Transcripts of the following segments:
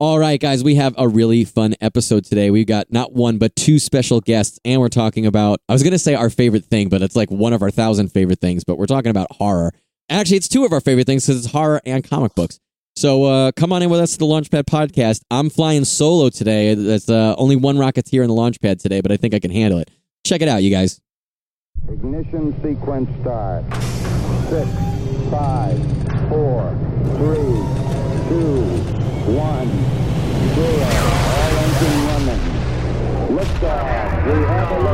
All right, guys, we have a really fun episode today. We've got not one, but two special guests, and we're talking about, I was going to say our favorite thing, but it's like one of our thousand favorite things, but we're talking about horror. Actually, it's two of our favorite things because it's horror and comic books. So uh, come on in with us to the Launchpad podcast. I'm flying solo today. There's uh, only one Rocketeer in the Launchpad today, but I think I can handle it. Check it out, you guys. Ignition sequence start. Six, five, four, three, two, one, zero. All running. We have a.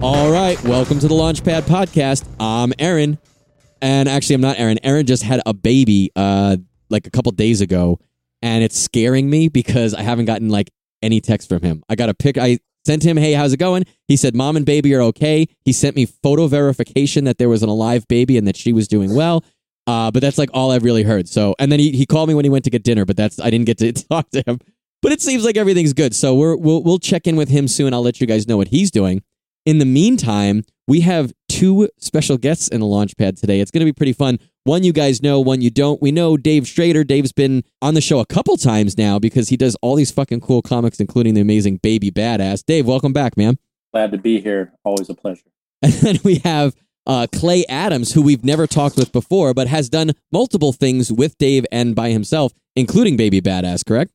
All right, welcome to the Launchpad podcast. I'm Aaron, and actually, I'm not Aaron. Aaron just had a baby uh, like a couple days ago, and it's scaring me because I haven't gotten like any text from him. I got a pic. I sent him, "Hey, how's it going?" He said, "Mom and baby are okay." He sent me photo verification that there was an alive baby and that she was doing well. Uh, but that's like all I've really heard. So, and then he, he called me when he went to get dinner, but that's I didn't get to talk to him. But it seems like everything's good. So we're, we'll we'll check in with him soon. I'll let you guys know what he's doing. In the meantime, we have two special guests in the Launchpad today. It's going to be pretty fun. One you guys know, one you don't. We know Dave Schrader. Dave's been on the show a couple times now because he does all these fucking cool comics, including the amazing Baby Badass. Dave, welcome back, man. Glad to be here. Always a pleasure. And then we have uh, Clay Adams, who we've never talked with before, but has done multiple things with Dave and by himself, including Baby Badass, correct?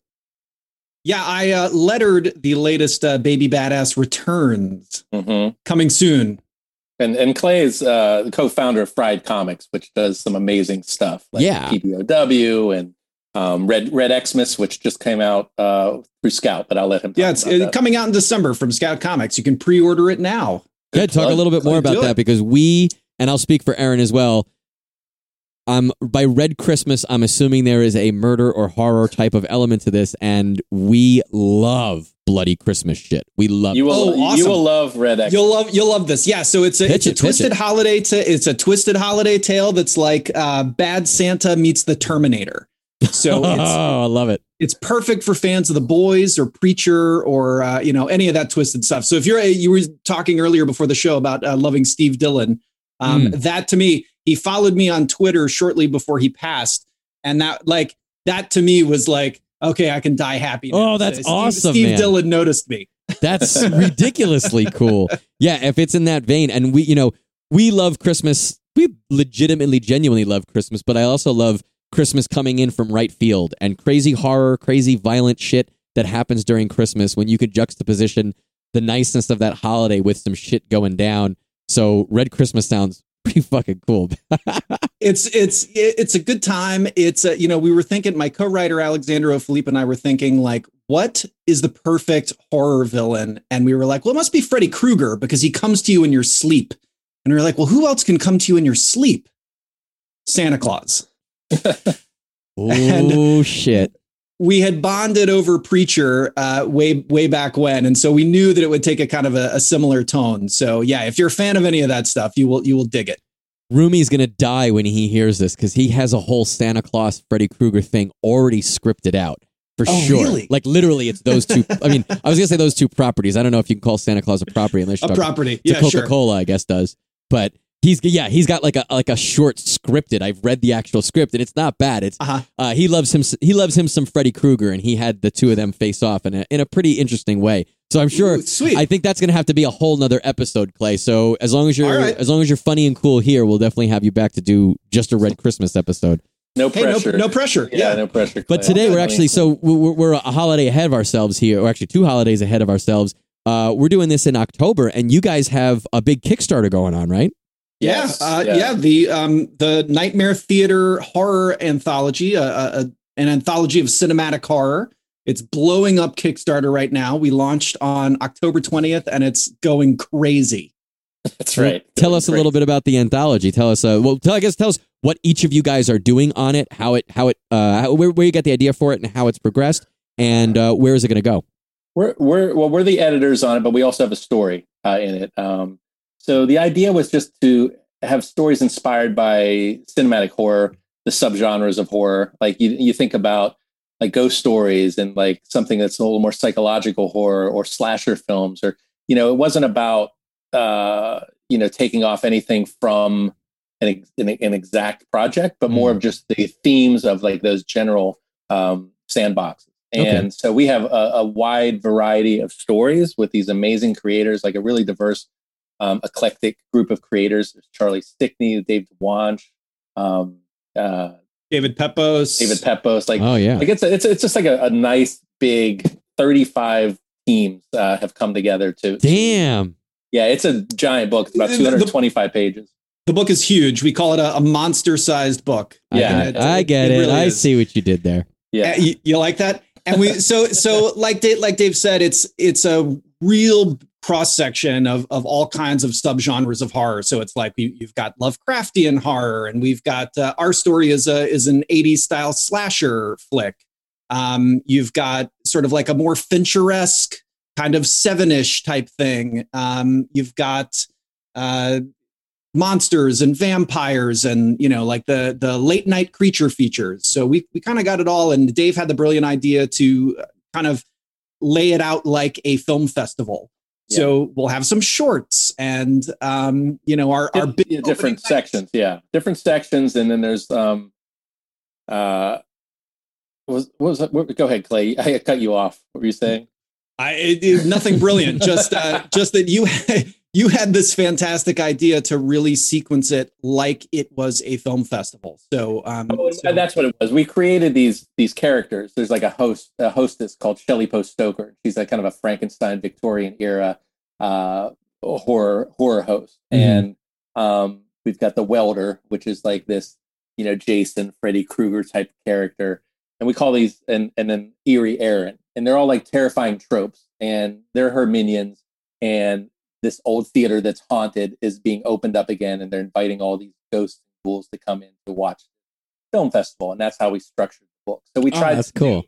Yeah, I uh, lettered the latest uh, Baby Badass Returns hmm coming soon. And and Clay is uh, the co-founder of Fried Comics, which does some amazing stuff, like Yeah. PBOW and um, Red Red Xmas, which just came out uh, through Scout. But I'll let him. Talk Yeah, it's about uh, that. coming out in December from Scout Comics. You can pre-order it now. Yeah, talk a little bit more about that it. because we, and I'll speak for Aaron as well. Um, by Red Christmas, I'm assuming there is a murder or horror type of element to this, and we love bloody Christmas shit. We love You will Oh, awesome. you will love Red Xmas. You'll love you'll love this. Yeah, so it's a, Pitch it's it, pitch twisted it. holiday. To, it's a twisted holiday tale that's like uh, Bad Santa meets the Terminator. So it's oh, I love it. it's perfect for fans of the boys or preacher or uh, you know any of that twisted stuff so if you're a, you were talking earlier before the show about uh, loving steve dillon um, Mm. that to me he followed me on twitter shortly before he passed and that like that to me was like okay i can die happy now. Oh, that's Steve, awesome, steve man. dillon noticed me That's ridiculously cool. Yeah, if it's in that vein, and we, you know, we love Christmas. We legitimately, genuinely love Christmas, but I also love Christmas coming in from right field and crazy horror, crazy violent shit that happens during Christmas when you could juxtaposition the niceness of that holiday with some shit going down. So, Red Christmas sounds pretty fucking cool. it's it's it's a good time. It's a, you know we were thinking my co-writer alexandre o. philippe and i were thinking like what is the perfect horror villain? And we were like well it must be freddy krueger because he comes to you in your sleep. And we were like well who else can come to you in your sleep? Santa claus. Oh, shit. We had bonded over preacher uh, way way back when and so we knew that it would take a kind of a, a similar tone so yeah if you're a fan of any of that stuff you will you will dig it Rumi's gonna die when he hears this because he has a whole Santa Claus Freddy Krueger thing already scripted out for Oh, sure. really? Like literally, it's those two. I mean, I was gonna say those two properties. I don't know if you can call Santa Claus a property unless a you're talking property to yeah Coca sure Cola, I guess does. But he's yeah, he's got like a like a short scripted. I've read the actual script and it's not bad. It's uh-huh uh, he loves him. He loves him some Freddy Krueger, and he had the two of them face off in a in a pretty interesting way. So I'm sure. Ooh, sweet I think that's going to have to be a whole nother episode, Clay. So as long as you're All right. as long as you're funny and cool here, we'll definitely have you back to do just a Red Christmas episode. no hey no, pressure. no pressure yeah, yeah no pressure. But today we're actually so we're, we're a holiday ahead of ourselves here, or actually two holidays ahead of ourselves. Uh, we're doing this in October, and you guys have a big Kickstarter going on, right? Yeah, Yes, uh, yeah. yeah. The um, the Nightmare Theater horror anthology, uh, uh, an anthology of cinematic horror. It's blowing up Kickstarter right now. We launched on October twentieth, and it's going crazy. That's right. Tell us a little bit about the anthology. Tell us, uh, well, tell I guess tell us what each of you guys are doing on it, how it, how it, uh, how, where, where you got the idea for it, and how it's progressed, and uh, where is it going to go? We're we're well, we're the editors on it, but we also have a story uh, in it. Um, so the idea was just to have stories inspired by cinematic horror, the subgenres of horror. Like you, you think about like ghost stories and like something that's a little more psychological horror or slasher films, or you know, it wasn't about uh, you know taking off anything from an, an, an exact project, but more Mm. of just the themes of like those general um, sandboxes. Okay. And so we have a, a wide variety of stories with these amazing creators, like a really diverse, um, eclectic group of creators. There's Charlie Stickney, Dave DeWanch, um, uh, David Pepos. David Pepos. Like, Oh yeah. like it's a, it's it's just like a, a nice big 35 teams uh, have come together to. Damn. Yeah, it's a giant book. It's about The- the- 225 pages. The book is huge. We call it a, a monster-sized book. Yeah, I, And get- I get it. really I is. see what you did there. Yeah. Uh, you, you like that? And we so so like Dave, like Dave said, it's it's a real cross section of of all kinds of subgenres of horror. So it's like you, you've got Lovecraftian horror, and we've got uh, our story is a is an '80s style slasher flick. Um, you've got sort of like a more Fincher-esque kind of seven-ish type thing. Um, you've got uh, monsters and vampires and you know like the the late night creature features so we we kind of got it all and dave had the brilliant idea to kind of lay it out like a film festival so we'll have some shorts and um you know our our big yeah, different sections yeah different sections and then there's um uh was what was that? What- go ahead clay i cut you off what were you saying I it, it- nothing brilliant. Just uh, just that you you had this fantastic idea to really sequence it like it was a film festival. So um, Oh, so- that's what it was. We created these these characters. There's like a host a hostess called Shelley Post Stoker. She's like kind of a Frankenstein Victorian era uh horror horror host. Mhm. and um we've got the welder which is like this you know Jason Freddy Krueger type character. And we call these and and then Eerie Aaron and they're all like terrifying tropes. And they're her minions. And this old theater that's haunted is being opened up again and they're inviting all these ghosts and ghouls to come in to watch film festival and that's how we structured the book so we Oh, tried that's to do cool.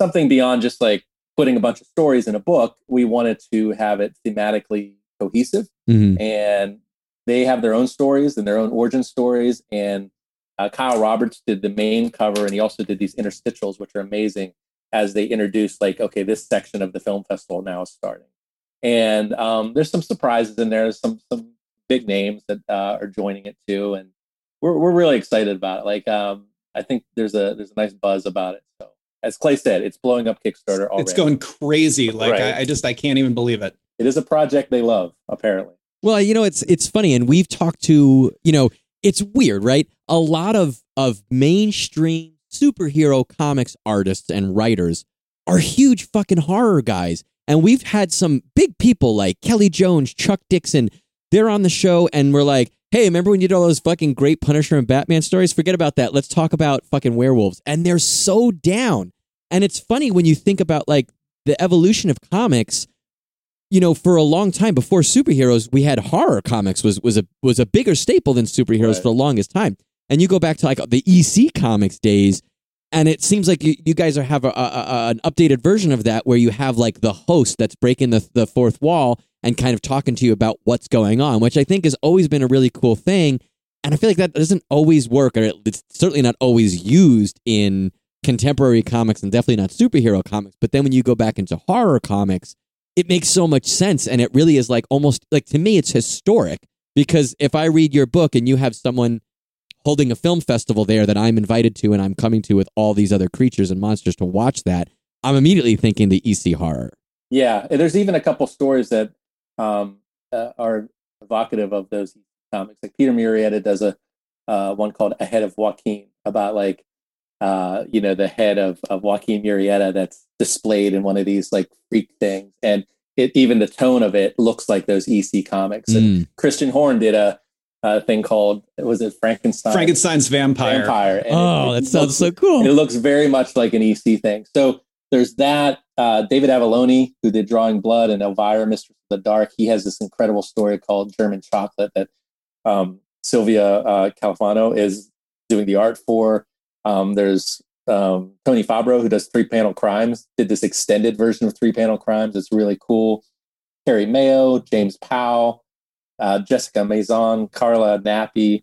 something beyond just like putting a bunch of stories in a book we wanted to have it thematically cohesive Mhm. and they have their own stories and their own origin stories. And uh, Kyle Roberts did the main cover, and he also did these interstitials, which are amazing as they introduce, like, okay, this section of the film festival now is starting. And um, there's some surprises in there. There's some some big names that uh, are joining it too, and we're we're really excited about it. Like, um, I think there's a there's a nice buzz about it. So, as Clay said, it's blowing up Kickstarter already. it's going crazy. Like Right. I, I just I can't even believe it. It is a project they love, apparently. Well, you know, it's it's funny, and we've talked to you know, it's weird, right? A lot of of mainstream superhero comics artists and writers are huge fucking horror guys, and we've had some big people like Kelley Jones, Chuck Dixon. They're on the show, and we're like, "Hey, remember when you did all those fucking great Punisher and Batman stories? Forget about that. Let's talk about fucking werewolves." And they're so down. And it's funny when you think about like the evolution of comics you know, for a long time before superheroes, we had horror comics was was a was a bigger staple than superheroes Right. for the longest time. And you go back to like the EC comics days, and it seems like you, you guys are have a, a, a- an updated version of that where you have like the host that's breaking the the fourth wall and kind of talking to you about what's going on, which I think has always been a really cool thing. And I feel like that doesn't always work, or it's certainly not always used in contemporary comics and definitely not superhero comics. But then when you go back into horror comics, it makes so much sense and it really is like almost like to me it's historic because if i read your book and you have someone holding a film festival there that i'm invited to and i'm coming to with all these other creatures and monsters to watch that i'm immediately thinking the ec horror Yeah, there's even a couple stories that um, uh, are evocative of those comics. Like Peter Murrieta does a uh, one called "Ahead of Joaquin" about like uh, you know the head of of Joaquin Murrieta that's displayed in one of these like freak things, and it even the tone of it looks like those EC comics. And Mm. Christian Horn did a, a thing called was it Frankenstein? Frankenstein's vampire. Vampire. and it- oh it that sounds looks- so cool it looks very much like an EC thing. So there's that. Uh, David Avallone, who did Drawing Blood and Elvira, Mistress of the Dark, he has this incredible story called German Chocolate that um, Sylvia uh, Califano is doing the art for. Um, there's um, Tony Fabro, who does Three Panel Crimes, did this extended version of Three Panel Crimes. It's really cool. Terry Mayo, James Powell, uh, Jessica Maison, Carla Nappi,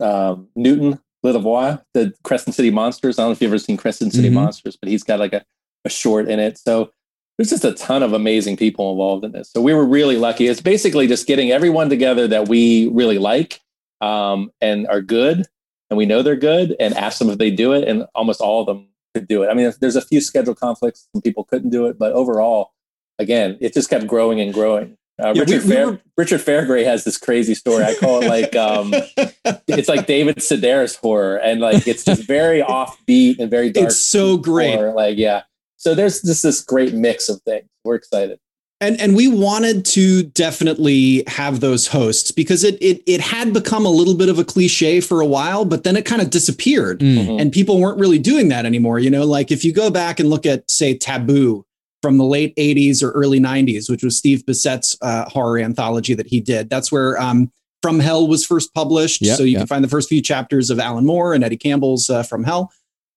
um, Newton Lilavois, the Crescent City Monsters. I don't know if you've ever seen Crescent City Mhm. Monsters, but he's got like a, a short in it. So there's just a ton of amazing people involved in this. So we were really lucky. It's basically just getting everyone together that we really like um, and are good, and we know they're good, and ask them if they do it, and almost all of them could do it. I mean, there's a few schedule conflicts, and people couldn't do it, but overall, again, it just kept growing and growing. Uh, Yeah, Richard, we- we Fair, were- Richard Fairgray has this crazy story. I call it like um, it's like David Sedaris horror, and like it's just very offbeat and very dark. it's so great. horror. Like yeah, so there's just this great mix of things. We're excited. And and we wanted to definitely have those hosts because it it it had become a little bit of a cliche for a while, but then it kind of disappeared. Mm. and people weren't really doing that anymore. You know, like if you go back and look at, say, Taboo from the late 80s or early 90s, which was Steve Bissette's uh, horror anthology that he did, that's where um, From Hell was first published. Yeah, so you yeah. can find the first few chapters of Alan Moore and Eddie Campbell's uh, From Hell.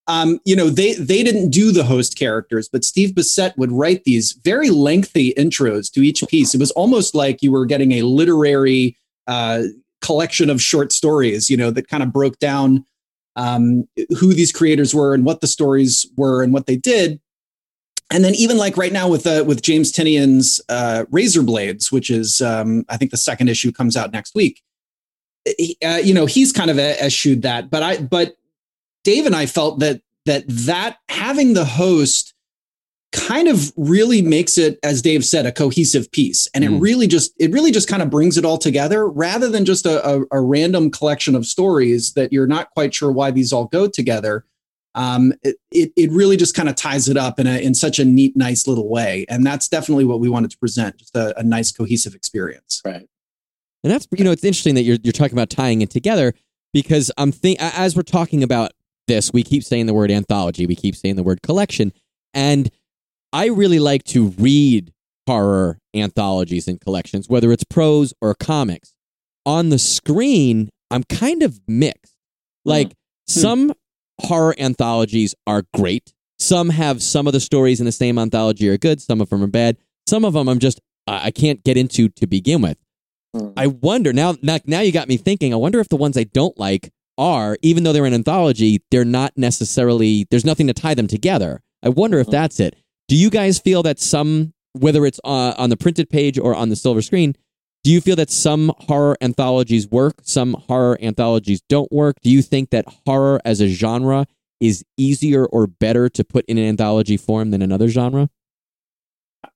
Um, you know, they they didn't do the host characters, but Steve Bissett would write these very lengthy intros to each piece. It was almost like you were getting a literary uh, collection of short stories, you know, that kind of broke down um, who these creators were and what the stories were and what they did. And then even like right now with uh, with James Tynion's uh, Razor Blades, which is um, I think the second issue comes out next week. He- uh, you know, he's kind of eschewed that, but I but Dave and I felt that that that having the host kind of really makes it as dave said a cohesive piece and it Mm. really just it really just kind of brings it all together rather than just a, a, a random collection of stories that you're not quite sure why these all go together um, it, it, it really just kind of ties it up in a in such a neat nice little way and that's definitely what we wanted to present just a, a nice cohesive experience Right. And that's you know it's interesting that you're you're talking about tying it together because I'm think as we're talking about this, we keep saying the word anthology, we keep saying the word collection, and I really like to read horror anthologies and collections, whether it's prose or comics. On the screen, I'm kind of mixed. Like some horror anthologies are great. Some have some of the stories in the same anthology are good. Some of them are bad. Some of them I'm just I can't get into to begin with. Mm. I wonder now, now. Now you got me thinking. I wonder if the ones I don't like are, even though they're an anthology, they're not necessarily. There's nothing to tie them together. I wonder if Mhm. that's it. Do you guys feel that some, whether it's uh, on the printed page or on the silver screen, do you feel that some horror anthologies work, some horror anthologies don't work? Do you think that horror as a genre is easier or better to put in an anthology form than another genre?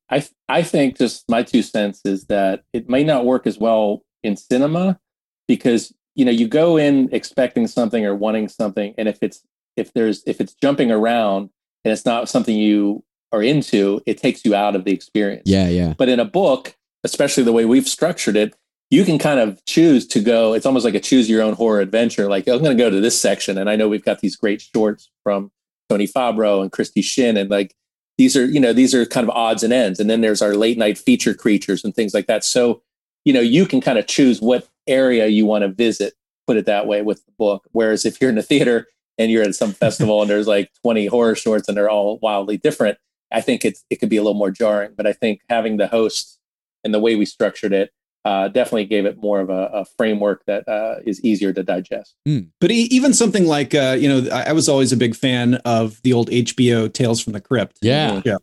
I I think just my two cents is that it may not work as well in cinema because you know you go in expecting something or wanting something, and if it's if there's if it's jumping around and it's not something you are into, it takes you out of the experience. Yeah, yeah. But in a book, especially the way we've structured it, you can kind of choose to go. It's almost like a choose your own horror adventure. Like I'm going to go to this section, and I know we've got these great shorts from Tony Fabro and Christy Shin, and like these are you know these are kind of odds and ends. And then there's our late night feature creatures and things like that. So you know you can kind of choose what area you want to visit. Put it that way with the book. Whereas if you're in a theater and you're at some festival and there's like 20 horror shorts and they're all wildly different, I think it's it could be a little more jarring. But I think having the host and the way we structured it uh, definitely gave it more of a, a framework that uh, is easier to digest. But e- even something like, uh, you know, I, I was always a big fan of the old HBO Tales from the Crypt. Yeah. yeah.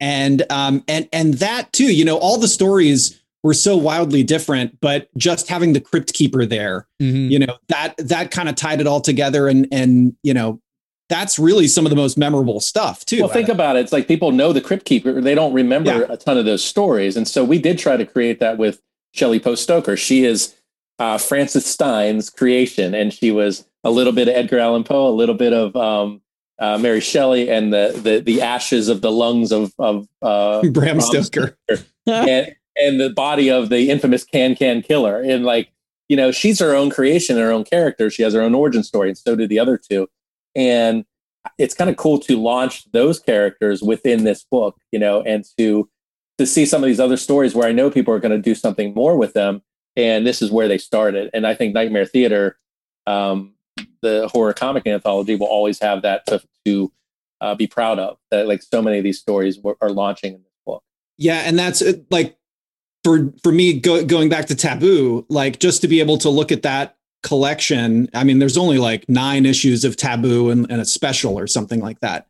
and um and and that too you know all the stories were so wildly different but just having the crypt keeper there Mhm. you know that that kind of tied it all together and and you know that's really some of the most memorable stuff too Well, think about it. It's like people know the Crypt Keeper, they don't remember Yeah. a ton of those stories, and so we did try to create that with Shelley Post Stoker. She is uh, Francis Stein's creation, and she was a little bit of Edgar Allan Poe, a little bit of um, uh, Mary Shelley, and the, the the ashes of the lungs of of uh, bram Bram stoker and and the body of the infamous Can Can Killer. And like, you know, she's her own creation, her own character. She has her own origin story, and so do the other two. And it's kind of cool to launch those characters within this book, you know, and to to see some of these other stories where I know people are going to do something more with them. And this is where they started. And I think Nightmare Theater, um, the horror comic anthology, will always have that to, to uh, be proud of. That like so many of these stories were, are launching in this book. yeah and that's uh, like for for me go, going back to taboo like just to be able to look at that collection i mean there's only like nine issues of taboo and, and a special or something like that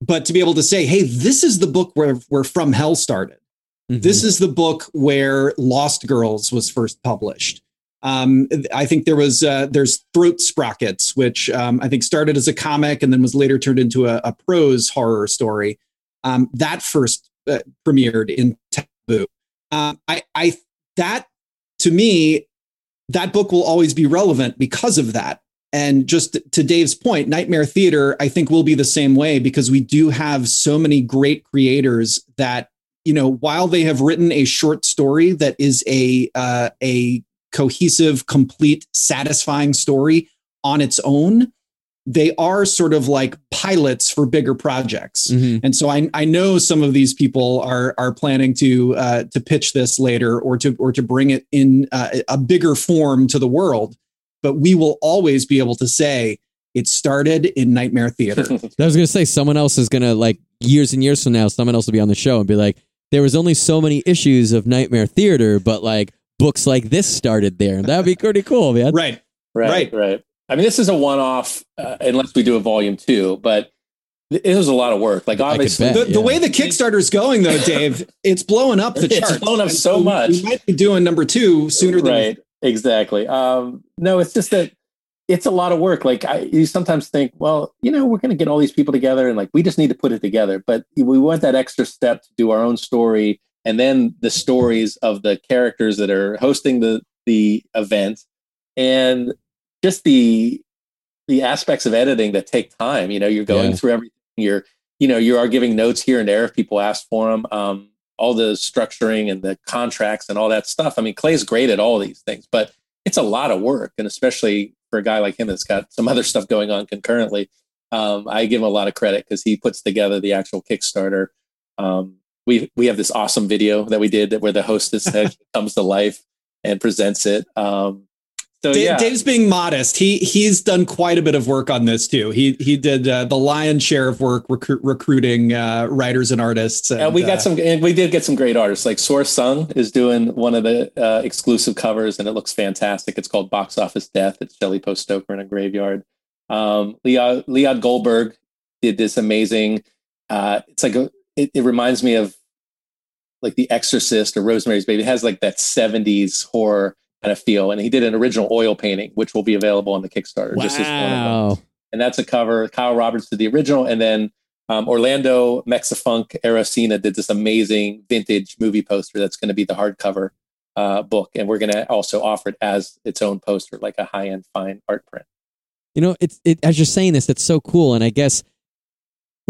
but to be able to say hey this is the book where where from hell started Mhm. This is the book where Lost Girls was first published. Um, I think there was uh, there's Throat Sprockets, which um, I think started as a comic and then was later turned into a, a prose horror story. Um, that first uh, premiered in Taboo. Uh, I, I that to me, that book will always be relevant because of that. And just to Dave's point, Nightmare Theater, I think will be the same way because we do have so many great creators that you know while they have written a short story that is a uh, a cohesive, complete, satisfying story on its own, they are sort of like pilots for bigger projects. Mm-hmm. And so I, I know some of these people are are planning to uh, to pitch this later or to or to bring it in uh, a bigger form to the world. But we will always be able to say it started in Nightmare Theater. I was going to say someone else is going to like years and years from now, someone else will be on the show and be like, there was only so many issues of Nightmare Theater, but like books like this started there. That'd be pretty cool, man. Right. Right. Right. Right. I mean, this is a one-off, uh, unless we do a volume two. But it was a lot of work. Like obviously, bet, the, yeah. the, way the Kickstarter is going, though, Dave, it's blowing up the charts. It's blowing up so we, much. We might be doing number two sooner than right. Exactly. Um, no, it's just that it's a lot of work. Like I, you sometimes think, well, you know, we're going to get all these people together, and like we just need to put it together. But we went that extra step to do our own story and then the stories of the characters that are hosting the the event and just the the aspects of editing that take time you know you're going yeah. through everything you're you know you are giving notes here and there if people ask for them um, all the structuring and the contracts and all that stuff i mean clay's great at all these things but it's a lot of work and especially for a guy like him that's got some other stuff going on concurrently um, i give him a lot of credit because he puts together the actual kickstarter um, we we have this awesome video that we did where the hostess comes to life and presents it. Um, so Dave, yeah. Dave's being modest. He he's done quite a bit of work on this too. He he did uh, the lion's share of work recru- recruiting uh, writers and artists. And, we got uh, some. And we did get some great artists. Like Soar Sung is doing one of the uh, exclusive covers, and it looks fantastic. It's called Box Office Death. It's Shelley Post Stoker in a graveyard. Um, Leon Leon Goldberg did this amazing. Uh, it's like a. It, it reminds me of like The Exorcist or Rosemary's Baby. It has like that 70s horror kind of feel. And he did an original oil painting, which will be available on the Kickstarter. Wow. Just as one of them. And that's a cover. Kyle Roberts did the original. And then um, Orlando Mexifunk Arocena did this amazing vintage movie poster that's going to be the hardcover uh, book. And we're going to also offer it as its own poster, like a high end fine art print. You know, it's it, as you're saying this, that's so cool. And I guess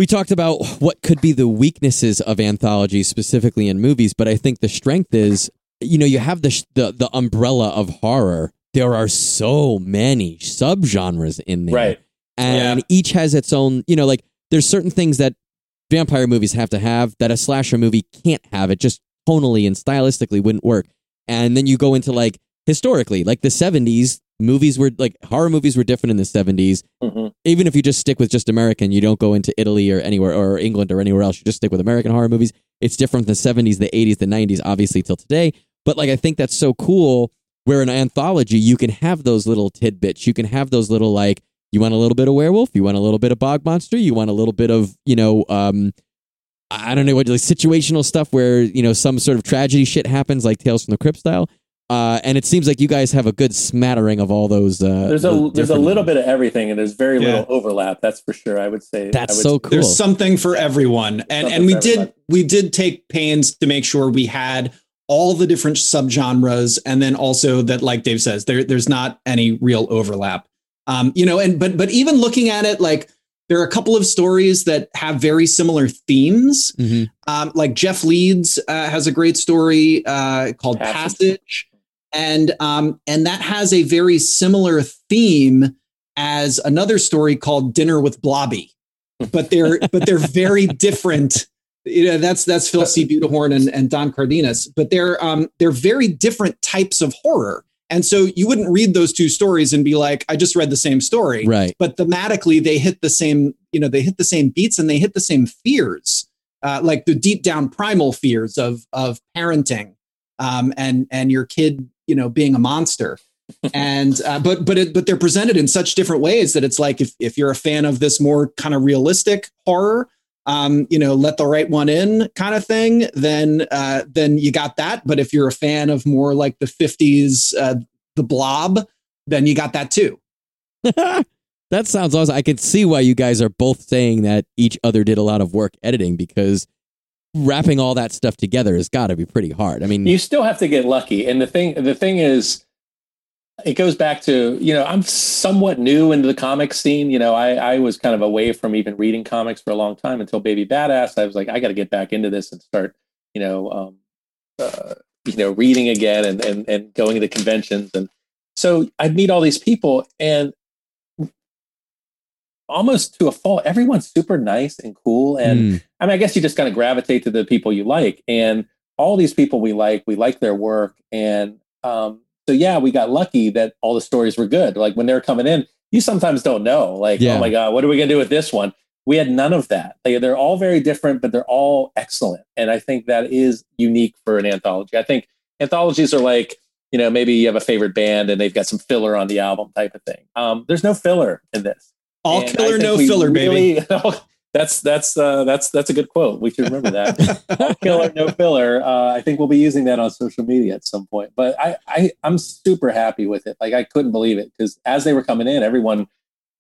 we talked about what could be the weaknesses of anthologies specifically in movies but i think the strength is you know you have the the, the umbrella of horror. There are so many subgenres in there. Right. And yeah. each has its own you know like there's certain things that vampire movies have to have that a slasher movie can't have. It just tonally and stylistically wouldn't work. And then you go into like historically like the 70s movies were like horror movies were different in the 70s mm-hmm. even if you just stick with just american you don't go into italy or anywhere or england or anywhere else. You just stick with american horror movies. It's different from the 70s the 80s the 90s obviously till today but like i think that's so cool where an anthology you can have those little tidbits you can have those little like you want a little bit of werewolf you want a little bit of bog monster you want a little bit of you know um i don't know what like situational stuff where you know some sort of tragedy shit happens like tales from the crypt style uh, and it seems like you guys have a good smattering of all those. Uh, there's a there's a little bit of everything, and there's very yeah. little overlap. That's for sure. I would say that's would so cool. There's something for everyone, and something and we did everybody. we did take pains to make sure we had all the different subgenres, and then also that, like Dave says, there there's not any real overlap. Um, you know, and but but even looking at it, like there are a couple of stories that have very similar themes. Mm-hmm. Um, like Jeff Leeds uh, has a great story uh, called Passage. Passage and um, and that has a very similar theme as another story called Dinner with Blobby, but they're but they're very different. You know, that's that's Phil C. Butehorn and, and Don Cardenas, but they're um, they're very different types of horror. And so you wouldn't read those two stories and be like, I just read the same story. Right. But thematically, they hit the same, you know, they hit the same beats and they hit the same fears, uh, like the deep down primal fears of of parenting um, and and your kid you know being a monster and uh, but but it, but they're presented in such different ways that it's like if if you're a fan of this more kind of realistic horror um, you know, let the right one in kind of thing, then uh, then you got that. But if you're a fan of more like the 50s, uh, the blob, then you got that too. that sounds awesome. I can see why you guys are both saying that each other did a lot of work editing because wrapping all that stuff together has got to be pretty hard. I mean, you still have to get lucky. And the thing, the thing is, it goes back to you know I'm somewhat new into the comic scene. You know, I I was kind of away from even reading comics for a long time until Baby Badass. I was like, I got to get back into this and start, you know, um, uh, you know, reading again and and and going to conventions. And so I'd meet all these people, and almost to a fault, everyone's super nice and cool. And mm. I mean, I guess you just kind of gravitate to the people you like. And all these people we like, we like their work. And um, so, yeah, we got lucky that all the stories were good. Like when they're coming in, you sometimes don't know, like, oh yeah. oh my God, what are we going to do with this one? We had none of that. Like, they're all very different, but they're all excellent. And I think that is unique for an anthology. I think anthologies are like, you know, maybe you have a favorite band and they've got some filler on the album type of thing. Um, there's no filler in this. All and killer, no filler, really, baby. That's that's uh, that's that's a good quote. We should remember that. Killer, no filler. Uh, I think we'll be using that on social media at some point. But I, I I'm super happy with it. Like I couldn't believe it because as they were coming in, everyone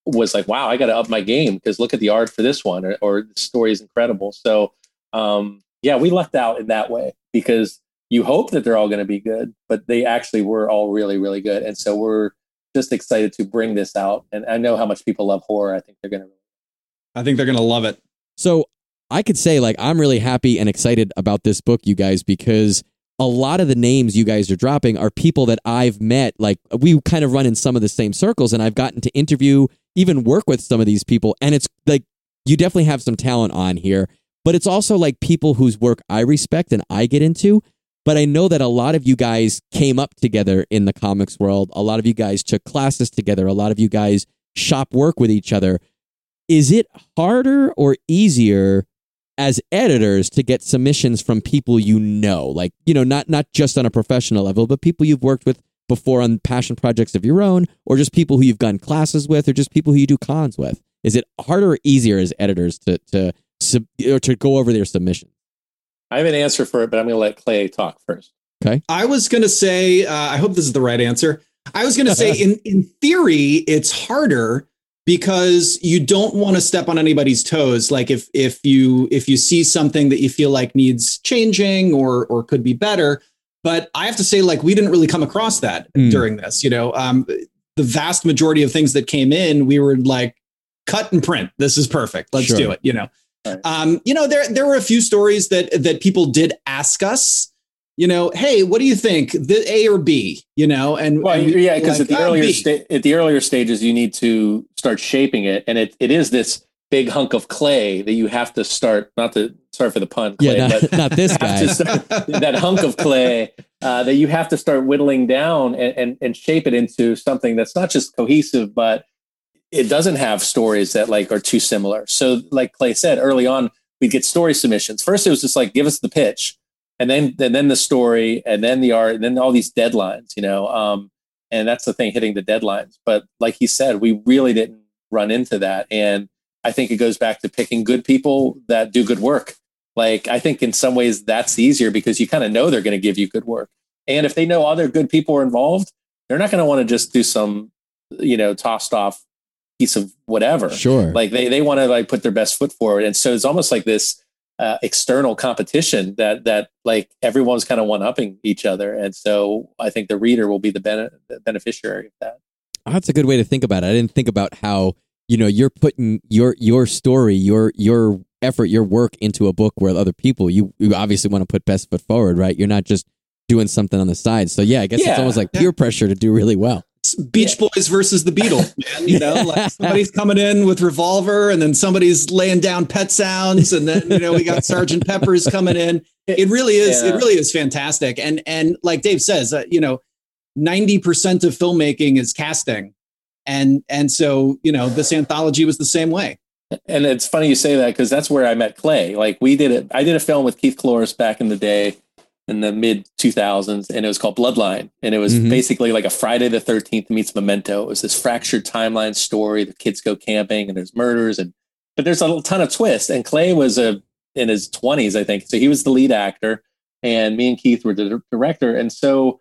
was like, "Wow, I got to up my game because look at the art for this one, or, or the story is incredible." So um, yeah, we left out in that way because you hope that they're all going to be good, but they actually were all really really good, and so we're just excited to bring this out. And I know how much people love horror. I think they're going to. I think they're going to love it. So I could say, like, I'm really happy and excited about this book, you guys, because a lot of the names you guys are dropping are people that I've met. Like, we kind of run in some of the same circles, and I've gotten to interview, even work with some of these people. And it's like, you definitely have some talent on here, but it's also like people whose work I respect and I get into. But I know that a lot of you guys came up together in the comics world. A lot of you guys took classes together. A lot of you guys shop work with each other. Is it harder or easier as editors to get submissions from people you know? Like, you know, not not just on a professional level, but people you've worked with before on passion projects of your own, or just people who you've gone classes with, or just people who you do cons with. Is it harder or easier as editors to to or to go over their submissions? I have an answer for it, but I'm going to let Clay talk first. Okay. I was going to say, uh, I hope this is the right answer. I was going to say, in in theory, it's harder because you don't want to step on anybody's toes. Like if if you if you see something that you feel like needs changing or or could be better. But I have to say, like we didn't really come across that mm. during this. You know, um, the vast majority of things that came in, we were like, cut and print. This is perfect. Let's sure. do it. You know. Right. Um, you know, there there were a few stories that that people did ask us, you know, hey, what do you think, the A or B? You know, and, well, and yeah, because like, at the oh, earlier sta- at the earlier stages, you need to start shaping it, and it it is this big hunk of clay that you have to start. Not to sorry for the pun, clay, yeah, not, but not this guy. Start, that hunk of clay uh, that you have to start whittling down and, and and shape it into something that's not just cohesive, but it doesn't have stories that like are too similar. So like Clay said early on, we'd get story submissions. First, it was just like, give us the pitch and then, and then the story and then the art and then all these deadlines, you know? Um, and that's the thing hitting the deadlines. But like he said, we really didn't run into that. And I think it goes back to picking good people that do good work. Like I think in some ways that's easier because you kind of know they're going to give you good work. And if they know other good people are involved, they're not going to want to just do some, you know, tossed off piece of whatever. Sure. Like they they want to like put their best foot forward, and so it's almost like this uh, external competition that that like everyone's kind of one upping each other, and so I think the reader will be the, bene- the beneficiary of that. Oh, that's a good way to think about it. I didn't think about how you know you're putting your your story, your your effort, your work into a book where other people you you obviously want to put best foot forward, right? You're not just doing something on the side. So yeah, I guess yeah. it's almost like peer pressure to do really well. Beach yeah. Boys versus the Beatles, man. You know, like somebody's coming in with revolver, and then somebody's laying down pet sounds, and then you know we got Sergeant Pepper's coming in. It really is. Yeah. It really is fantastic. And and like Dave says, uh, you know, ninety percent of filmmaking is casting, and and so you know this anthology was the same way. And it's funny you say that because that's where I met Clay. Like we did it. I did a film with Keith Cloris back in the day in the mid 2000s and it was called bloodline and it was mm-hmm. basically like a friday the 13th meets memento it was this fractured timeline story the kids go camping and there's murders and but there's a ton of twists and clay was a in his 20s i think so he was the lead actor and me and keith were the director and so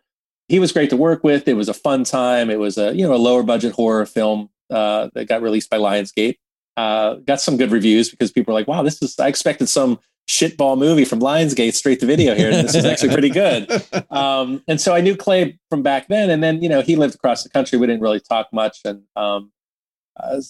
he was great to work with. It was a fun time. It was a you know a lower budget horror film uh, that got released by Lionsgate. Uh, got some good reviews because people were like, "Wow, this is." I expected some shitball movie from Lionsgate straight to video here. And this is actually pretty good. Um, and so I knew Clay from back then. And then, you know, he lived across the country. We didn't really talk much. And um, uh,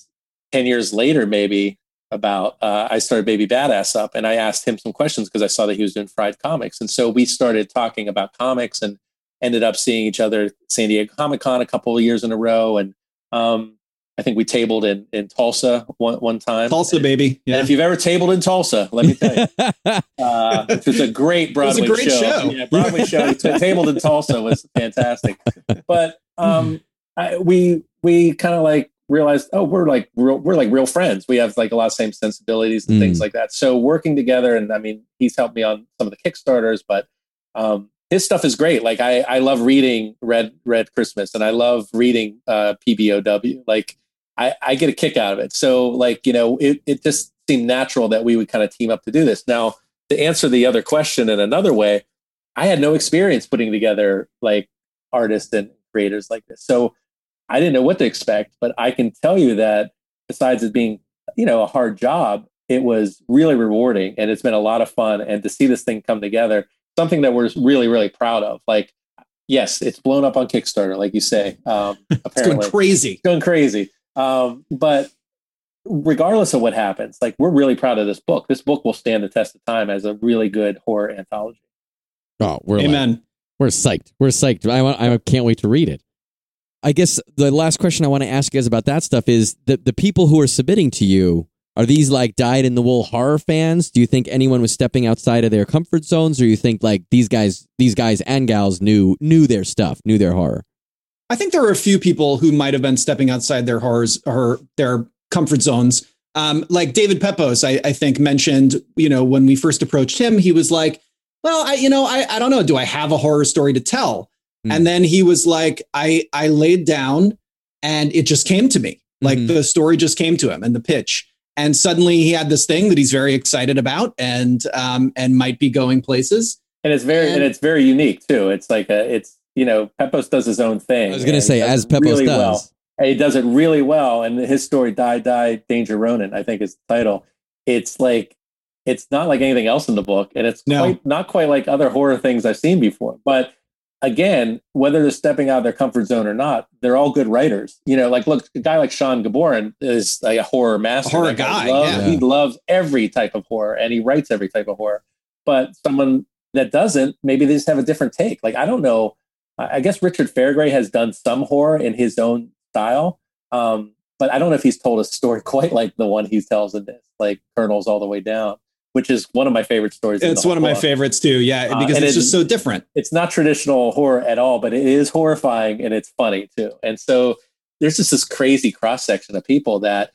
10 years later, maybe about, uh, I started Baby Badass up and I asked him some questions because I saw that he was doing Fried Comics. And so we started talking about comics and ended up seeing each other at San Diego Comic Con a couple of years in a row. And um, I think we tabled in, in Tulsa one, one time. Tulsa, baby. Yeah. And if you've ever tabled in Tulsa, let me tell you, uh, was a great Broadway a great show. show. Yeah, Broadway show. tabled in Tulsa was fantastic. But um, I, we we kind of like realized, oh, we're like real, we're like real friends. We have like a lot of same sensibilities and Mm. things like that. So working together, and I mean, he's helped me on some of the Kickstarters, but um, his stuff is great. Like I, I love reading Red Red Christmas, and I love reading uh, PBOW. Like I, I get a kick out of it. So like you know, it it just seemed natural that we would kind of team up to do this. Now to answer the other question in another way, I had no experience putting together like artists and creators like this, so I didn't know what to expect. But I can tell you that besides it being you know a hard job, it was really rewarding, and it's been a lot of fun. And to see this thing come together something that we're really really proud of like yes it's blown up on kickstarter like you say um It's apparently going crazy. It's going crazy um but regardless of what happens like we're really proud of this book this book will stand the test of time as a really good horror anthology Oh, we're like, we're psyched. We're psyched. I want, I can't wait to read it. I guess the last question I want to ask you guys about that stuff is the the people who are submitting to you are these like dyed in the wool horror fans? Do you think anyone was stepping outside of their comfort zones, or you think like these guys, these guys and gals knew knew their stuff, knew their horror? I think there were a few people who might have been stepping outside their horrors or their comfort zones. Um, like David Pepos, I, I think mentioned, you know, when we first approached him, he was like, well, I, you know, I, I don't know. Do I have a horror story to tell? Hmm. And then he was like, I, I laid down and it just came to me. Like Mhm. the story just came to him and the pitch. And suddenly he had this thing that he's very excited about and, um, and might be going places. and it's very and, And- it's very unique too it's like a it's you know pepos does his own thing I was gonna say, as Pepos really does. well. And he does it really well and his story die die danger ronin i think is the title it's like it's not like anything else in the book and it's No. quite not quite like other horror things i've seen before but again whether they're stepping out of their comfort zone or not they're all good writers you know like look a guy like sean gaborin is like a horror master horror That guy, loves- yeah. he loves every type of horror and he writes every type of horror but someone that doesn't maybe they just have a different take like i don't know i I guess richard fairgray has done some horror in his own style um, but i don't know if he's told a story quite like the one he tells in this like colonels all the way down which is one of my favorite stories It's one of my book favorites too. Yeah. Uh, Because and it's it- just so different. it's not traditional horror at all, but it is horrifying and it's funny too. And so there's just this crazy cross section of people that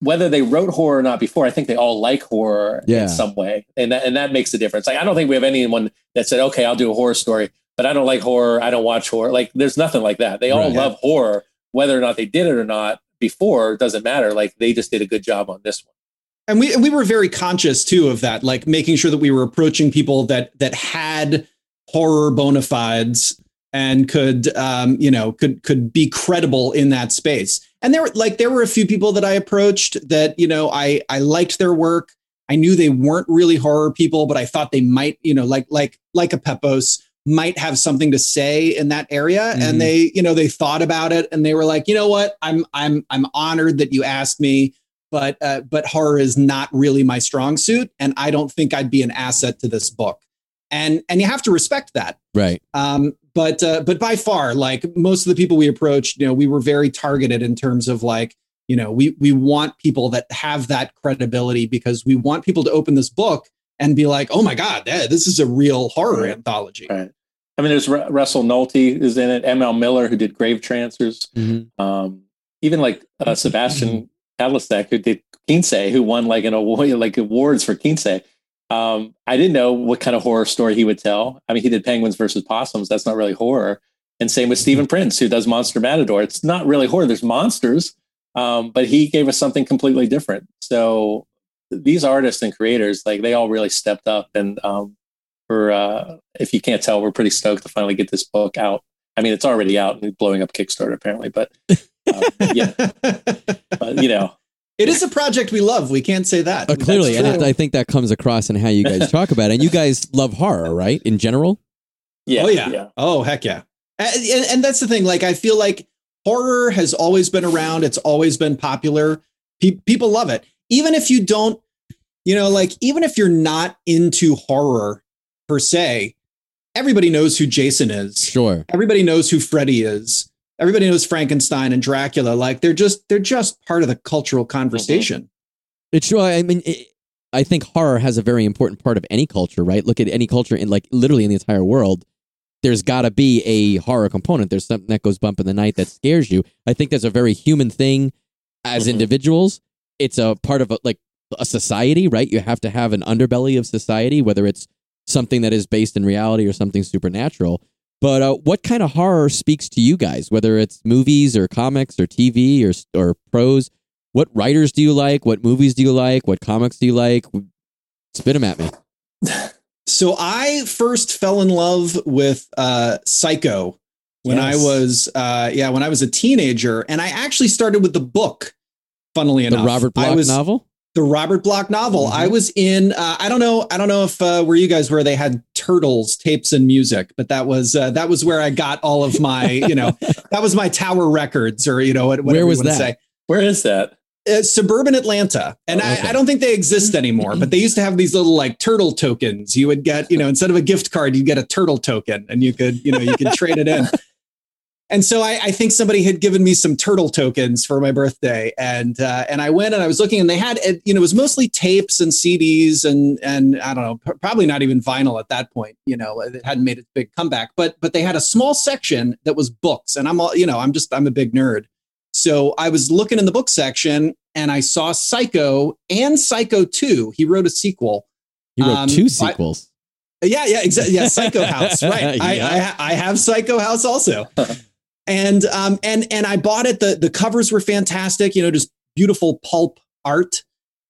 whether they wrote horror or not before, I think they all like horror Yeah. in some way. And that and that makes a difference. Like I don't think we have anyone that said, okay, I'll do a horror story, but I don't like horror, I don't watch horror. Like there's nothing like that. They all Right. love horror, whether or not they did it or not before doesn't matter. Like they just did a good job on this one. and we we were very conscious too of that like making sure that we were approaching people that that had horror bona fides and could um you know could could be credible in that space and there were like there were a few people that i approached that you know i i liked their work i knew they weren't really horror people but i thought they might you know like like like a pepos might have something to say in that area Mhm. and they you know they thought about it and they were like you know what i'm i'm i'm honored that you asked me but uh, but horror is not really my strong suit and i don't think i'd be an asset to this book and and you have to respect that Right. um, but uh, but by far like most of the people we approached you know we were very targeted in terms of like you know we we want people that have that credibility because we want people to open this book and be like oh my god eh, this is a real horror Right. anthology Right. I mean, there's Ru- Russell Nohelty is in it. M.L. Miller, who did Grave Trancers. Mhm. um, even like uh, Sebastian Kadlecik, who did Kinsey, who won like an award, like awards for Kinsey. Um, I didn't know what kind of horror story he would tell. I mean, he did Penguins versus Possums. That's not really horror. And same with Stephen Prince, who does Monster Matador. It's not really horror. There's monsters, um, but he gave us something completely different. So these artists and creators, like they all really stepped up. And um, we're, uh, if you can't tell, we're pretty stoked to finally get this book out I mean, it's already out and blowing up Kickstarter apparently, but um, yeah, but, you know, It is a project we love. We can't say that. Uh, clearly, and. I, I think that comes across in how you guys talk about it. And you guys love horror, right? In general, yeah, oh yeah. yeah. Oh heck yeah. And, and, and that's the thing. Like I feel like horror has always been around. It's always been popular. Pe- people love it. Even if you don't, you know, like even if you're not into horror per se, everybody knows who Jason is. sure. Everybody knows who Freddy is. Everybody knows Frankenstein and Dracula. Like they're just they're just part of the cultural conversation. It's sure. I mean, it, I think horror has a very important part of any culture, right? Look at any culture in like literally in the entire world. There's got to be a horror component. There's something that goes bump in the night that scares you. I think that's a very human thing as Mhm. individuals. It's a part of a, like a society, right? You have to have an underbelly of society, whether it's something that is based in reality or something supernatural. But uh, what kind of horror speaks to you guys? Whether it's movies or comics or TV or or prose, what writers do you like? What movies do you like? What comics do you like? Spit them at me. So I first fell in love with uh, Psycho when Yes. I was uh, yeah when I was a teenager, and I actually started with the book. Funnily enough. The enough, Robert Bloch was, novel. The Robert Bloch novel. Mhm. I was in. Uh, I don't know. I don't know if uh, where you guys were. They had turtles, tapes, and music, but that was uh, that was where I got all of my. You know, that was my Tower Records, or you know, whatever Where was you that? Say. Where is that? Uh, suburban Atlanta, and Oh, okay. I, I don't think they exist anymore. But they used to have these little like turtle tokens. You would get, you know, instead of a gift card, you'd get a turtle token, and you could, you know, you could trade it in. And so I, I think somebody had given me some turtle tokens for my birthday, and uh, and I went and I was looking, and they had, you know, it was mostly tapes and CDs, and and I don't know, probably not even vinyl at that point. You know, it hadn't made its big comeback, but but they had a small section that was books, and I'm all, you know, I'm just I'm a big nerd. So I was looking in the book section and I saw Psycho and Psycho 2. He wrote a sequel. He wrote Um, two I- sequels. Yeah, yeah, exactly. Yeah, Psycho House. Right. I, I I have Psycho House also. and um and and I bought it. The the covers were fantastic, you know, just beautiful pulp art.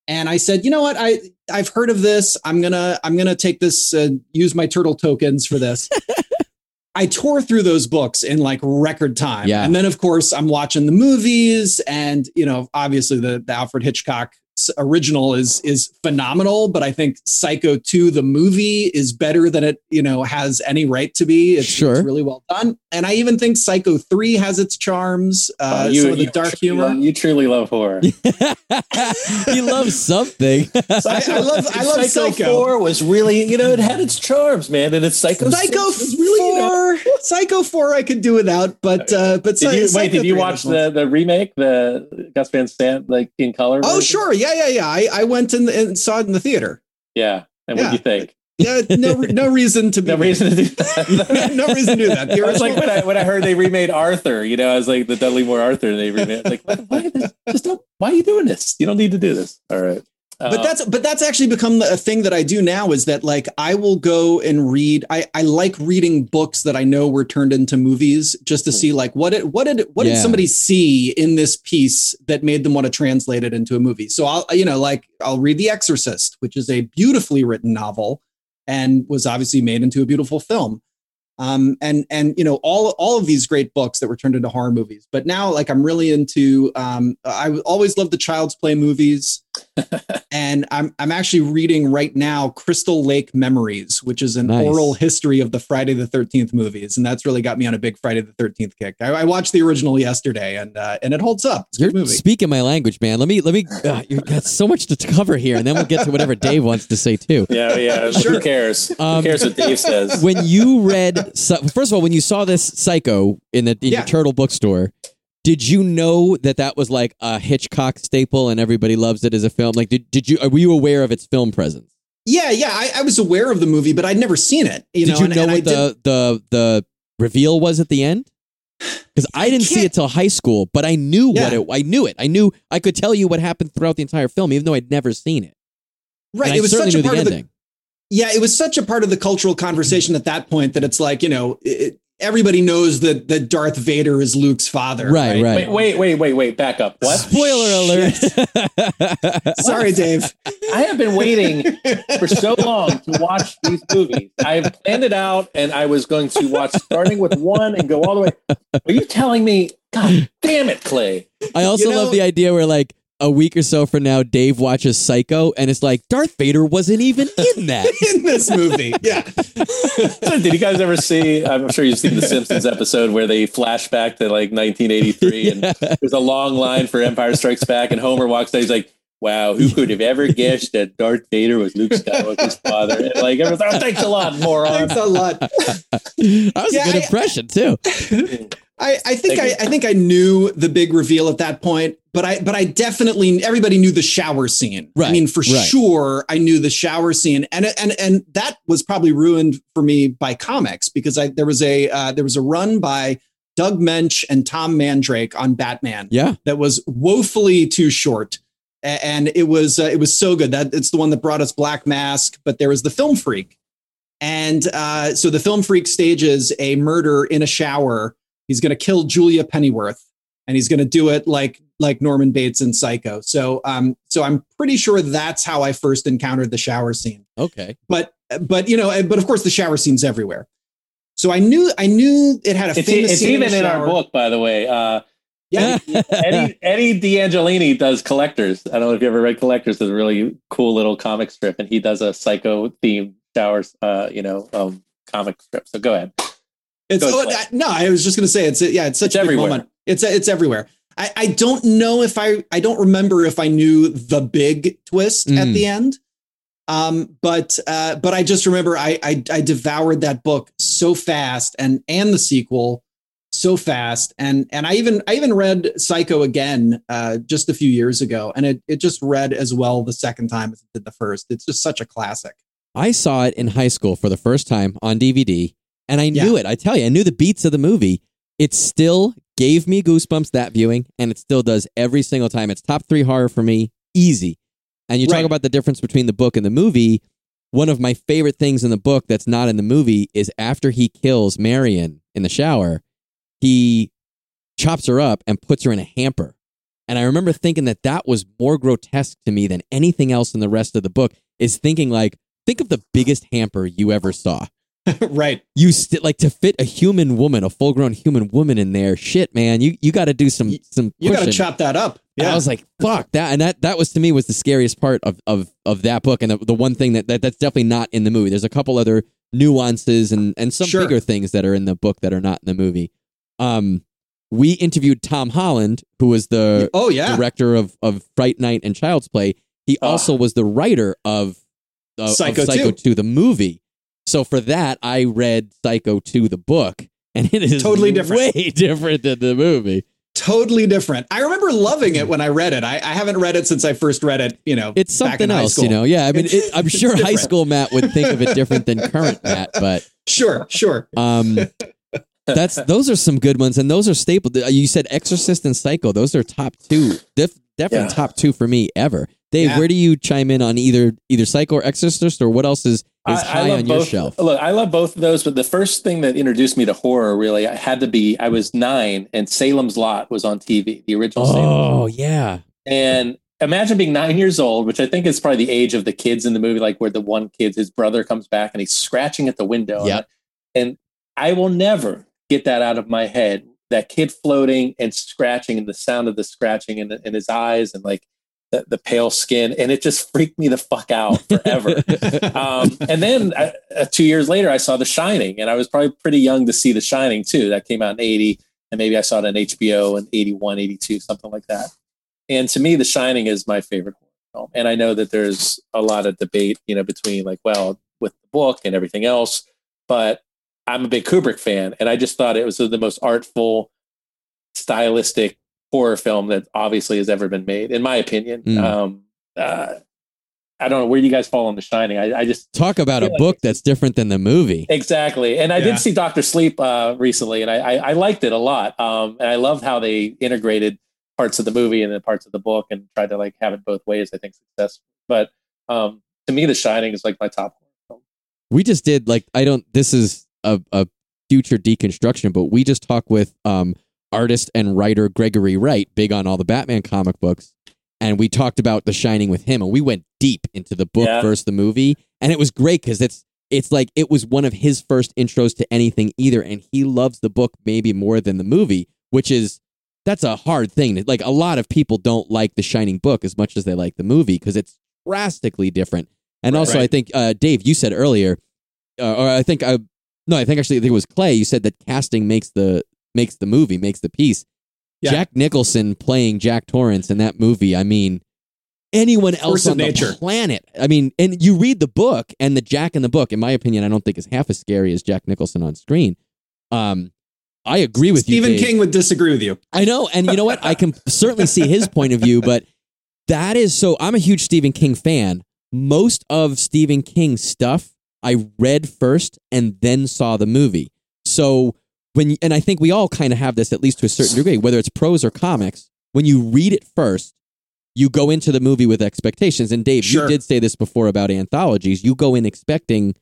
And I said, you know what? I I've heard of this. I'm gonna I'm gonna take this uh, use my turtle tokens for this. I tore through those books in like record time. Yeah. And then of course I'm watching the movies and you know obviously the, the Alfred Hitchcock original is is phenomenal, but I think Psycho 2 the movie is better than it, you know, has any right to be. It's, Sure. it's really well done. And I even think Psycho 3 has its charms, uh, Oh, you, some of the dark truly humor. love- you truly love horror. he loves something. I, I love I love Psycho, Psycho. 4 was really, you know, it had its charms, man. And it's Psycho Psycho 6 was really, you know- four, Psycho four, I could do without, but uh, but Did you, Psy- wait, did you watch the, the remake, the Gus Van Sant, like in color? Oh version? sure, yeah, yeah, yeah. yeah. I, I went in the, and saw it in the theater. Yeah. And what do you think? Yeah, no, no reason to be No reason to do that. no reason to do that. The I was like when I when I heard they remade Arthur, you know, I was like the Dudley Moore Arthur. And they remade. Like, why, why, this- just don't, why are you doing this? You don't need to do this. All right. But that's but that's actually become a thing that I do now is that like I will go and read I I like reading books that I know were turned into movies just to see like what it what did what did somebody see in this piece that made them want to translate it into a movie. So I'll you know like I'll read The Exorcist, which is a beautifully written novel and was obviously made into a beautiful film. Um, and and you know all all of these great books that were turned into horror movies. But now, like I'm really into. Um, I always loved the Child's Play movies, and I'm I'm actually reading right now Crystal Lake Memories, which is an Nice. oral history of the Friday the Thirteenth movies, and that's really got me on a big Friday the Thirteenth kick. I, I watched the original yesterday, and uh, and it holds up. It's You're good movie. speaking my language, man. Let me let me. Uh, you got so much to cover here, and then we'll get to whatever Dave wants to say too. yeah, yeah. Sure. Who cares? Um, Who cares what Dave says? When you read, first of all, when you saw this Psycho in the in Yeah. your Turtle bookstore, did you know that that was like a Hitchcock staple and everybody loves it as a film? Like, did did you were you aware of its film presence? Yeah, yeah. I, I was aware of the movie, but I'd never seen it. You did know, you and- know and I what the the the reveal was at the end? Because I didn't see it till high school, but I knew what it. I knew it. I knew I could tell you what happened throughout the entire film, even though I'd never seen it. right. I It was such a knew the part of the ending. yeah, it was such a part of the cultural conversation at that point that it's like you know it, everybody knows that that Darth Vader is Luke's father. Right, right. Wait, wait, wait, wait, wait. Back up. What? Spoiler alert. Sorry, Dave. I have been waiting for so long to watch these movies. I have planned it out, and I was going to watch starting with one and go all the way. Are you telling me? God damn it, Clay! I also You know- love the idea where like a week or so from now, Dave watches Psycho, and it's like Darth Vader wasn't even in that. in this movie. Yeah. Did you guys ever see? I'm sure you've seen the Simpsons episode where they flash back to like 1983, and there's a long line for Empire Strikes Back, and Homer walks out. He's like, "Wow, who could have ever guessed that Darth Vader was Luke Skywalker's father?" And like, everyone's like, oh, thanks a lot, moron. Thanks a lot. that was Yeah, a good I- impression too. I, I think I, I think I knew the big reveal at that point, but I but I definitely everybody knew the shower scene. Right. I mean, for right. sure, I knew the shower scene, and and and that was probably ruined for me by comics because I there was a uh, there was a run by Doug Moench and Tom Mandrake on Batman Yeah, that was woefully too short, and it was uh, it was so good that it's the one that brought us Black Mask, but there was the Film Freak, and uh, so the Film Freak stages a murder in a shower. He's going to kill Julia Pennyworth, and he's going to do it like like Norman Bates in Psycho. So um so I'm pretty sure that's how I first encountered the shower scene okay. but but you know but of course the shower scene's everywhere so i knew i knew it had a It's, famous it's scene even the in our book, by the way. Uh, yeah Eddie Eddie D'Angelini does Collectors. I don't know if you ever read Collectors. It's a really cool little comic strip, and he does a psycho themed showers, uh, you know, um, comic strip. So go ahead. It's oh. I- no i was just going to say it's yeah it's such It's a everywhere. moment it's it's everywhere I, I don't know if I I don't remember if I knew the big twist at Mm. the end. Um, but uh, but I just remember I, I I devoured that book so fast and and the sequel so fast and and I even I even read Psycho again uh, just a few years ago and it it just read as well the second time as it did the first. It's just such a classic. I saw it in high school for the first time on DVD, and I Yeah. knew it. I tell you, I knew the beats of the movie. It still gave me goosebumps that viewing, and it still does every single time. It's top three horror for me, easy. And you talk about the difference between the book and the movie. One of my favorite things in the book that's not in the movie is after he kills Marion in the shower, he chops her up and puts her in a hamper. And I remember thinking that that was more grotesque to me than anything else in the rest of the book. Is thinking like, think of the biggest hamper you ever saw. right. You st- like to fit a human woman, a full grown human woman in there. Shit, man, you you got to do some some. You got to chop that up. And I was like, fuck that. And that, that was to me was the scariest part of, of, of that book. And the, the one thing that, that that's definitely not in the movie. There's a couple other nuances and, and some Sure. bigger things that are in the book that are not in the movie. Um, we interviewed Tom Holland, who was the oh yeah. director of, of Fright Night and Child's Play. He Ah. also was the writer of, of Psycho of Psycho 2. 2, the movie. So for that, I read Psycho 2, the book, and it is Totally different. way different than the movie. totally different. I remember loving it when I read it. I, I haven't read it since I first read it. You know, It's back in something high else, school. you know. Yeah, I mean, it, I'm sure high school Matt would think of it different than current Matt, but Sure, sure. um, that's those are some good ones, and those are staple. You said Exorcist and Psycho; those are top two, Def, definitely Yeah. top two for me ever. Dave, Yeah. where do you chime in on either either Psycho or Exorcist, or what else is is high on your both, shelf? Look, I love both of those, but the first thing that introduced me to horror really had to be I was nine and Salem's Lot was on TV, the original Salem. Oh yeah, And imagine being nine years old, which I think is probably the age of the kids in the movie, like where the one kid, his brother comes back and he's scratching at the window. Yeah. And I will never get that out of my head. That kid floating and scratching and the sound of the scratching in, in his eyes and like the, the pale skin. And it just freaked me the fuck out forever. um, and then uh, uh, two years later, I saw The Shining, and I was probably pretty young to see The Shining too. That came out in 80, and maybe I saw it on HBO in 81, 82, something like that. And to me, The Shining is my favorite horror film. And I know that there's a lot of debate, you know, between like, well, with the book and everything else, but I'm a big Kubrick fan, and I just thought it was the most artful, stylistic horror film that obviously has ever been made, in my opinion. Mm. Um, uh, I don't know where you guys fall on The Shining. I, I just Talk about a like book that's different than the movie. Exactly. And I Yeah. did see Doctor Sleep uh, recently, and I, I, I liked it a lot. Um, and I loved how they integrated parts of the movie and then parts of the book and tried to like have it both ways. I think successful. But um, to me, The Shining is like my top film. we just did like I don't. This is a, a future deconstruction, but we just talked with um artist and writer Gregory Wright, big on all the Batman comic books, and we talked about The Shining with him, and we went deep into the book Yeah. versus the movie, and it was great because it's it's like it was one of his first intros to anything either, and he loves the book maybe more than the movie, which is that's a hard thing. Like a lot of people don't like The Shining book as much as they like the movie because it's drastically different. And Right. also, I think uh, Dave, you said earlier, uh, or I think I no, I think actually I think it was Clay. You said that casting makes the makes the movie, makes the piece. Yeah. Jack Nicholson playing Jack Torrance in that movie. I mean, anyone else Force on the nature. planet. I mean, and you read the book, and the Jack in the book, in my opinion, I don't think is half as scary as Jack Nicholson on screen. Um, I agree with Stephen you. Dave. King would disagree with you. I know, and you know what? I can certainly see his point of view, but that is so. I'm a huge Stephen King fan. Most of Stephen King's stuff I read first and then saw the movie. So when and I think we all kind of have this at least to a certain degree, whether it's prose or comics. When you read it first, you go into the movie with expectations. And Dave, Sure. you did say this before about anthologies. You go in expecting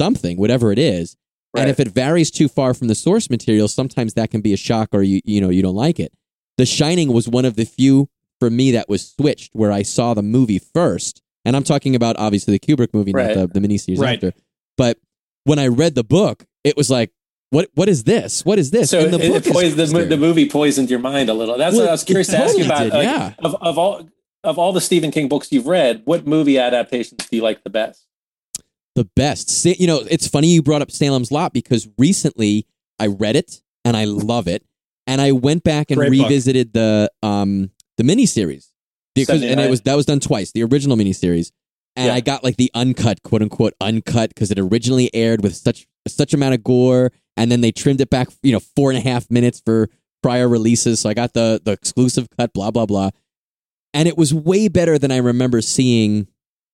something, whatever it is, and if it varies too far from the source material, sometimes that can be a shock or you you know you don't like it. The Shining was one of the few for me that was switched where I saw the movie first. And I'm talking about obviously the Kubrick movie, Right. not the, the miniseries Right. after. But when I read the book, it was like, what what is this? What is this? So and the it, book it the, the movie poisoned your mind a little. That's Well, what I was curious to ask you about. did, like, yeah. of, of all of all the Stephen King books you've read, what movie adaptations do you like the best? the best. You know, it's funny you brought up Salem's Lot because recently I read it and I love it, and I went back and Great book. revisited the um the miniseries because and it was that was done twice, the original miniseries, and Yeah. I got like the uncut, quote unquote uncut, because it originally aired with such such amount of gore, and then they trimmed it back, you know, four and a half minutes for prior releases, so I got the the exclusive cut, blah blah blah, and it was way better than I remember seeing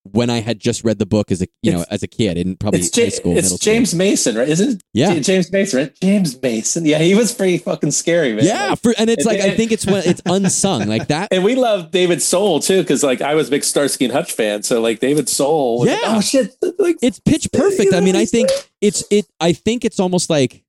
when I had just read the book as a you know as a kid in probably It's, high school, it's middle school. James Mason, right? Isn't it? Yeah. James Mason, right? James Mason. Yeah, he was pretty fucking scary, man. Yeah, Like, for, and it's It- like I think it's when it's unsung like that. and we love David Soul too, because like I was a big Starsky and Hutch fan. So like David Soul, was like, Yeah. oh shit, like It's pitch perfect. I mean, I think it's it. I think it's almost like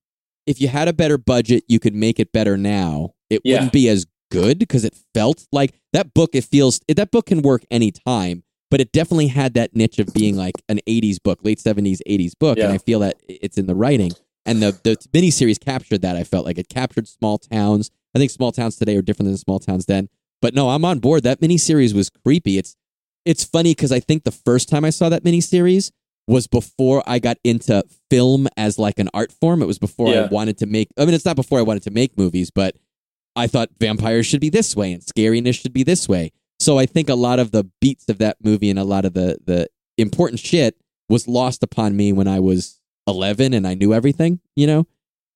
if you had a better budget, you could make it better now. It Yeah. wouldn't be as good because it felt like that book. It feels that book can work anytime, but it definitely had that niche of being like an '80s book, late '70s, '80s book, and I feel that it's in the writing. And the the miniseries captured that. I felt like it captured small towns. I think small towns today are different than small towns then. But no, I'm on board. That miniseries was creepy. It's it's funny because I think the first time I saw that miniseries was before I got into film as like an art form. It was before I wanted to make. I mean, it's not before I wanted to make movies, but I thought vampires should be this way and scariness should be this way. So I think a lot of the beats of that movie and a lot of the the important shit was lost upon me when I was 11 and I knew everything, you know.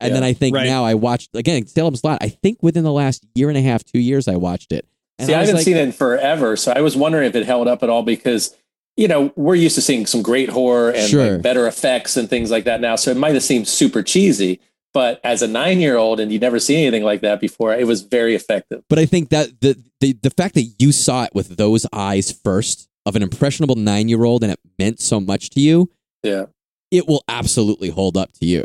And Yeah. then I think Right. now I watched again Salem's Lot. I think within the last year and a half, two years, I watched it. And See, I, was haven't like, seen it in forever, so I was wondering if it held up at all because you know we're used to seeing some great horror and Sure. like, better effects and things like that now. So it might have seemed super cheesy, but as a nine-year-old and you never seen anything like that before, it was very effective. But I think that the, the the fact that you saw it with those eyes first of an impressionable nine year old and it meant so much to you, Yeah, it will absolutely hold up to you.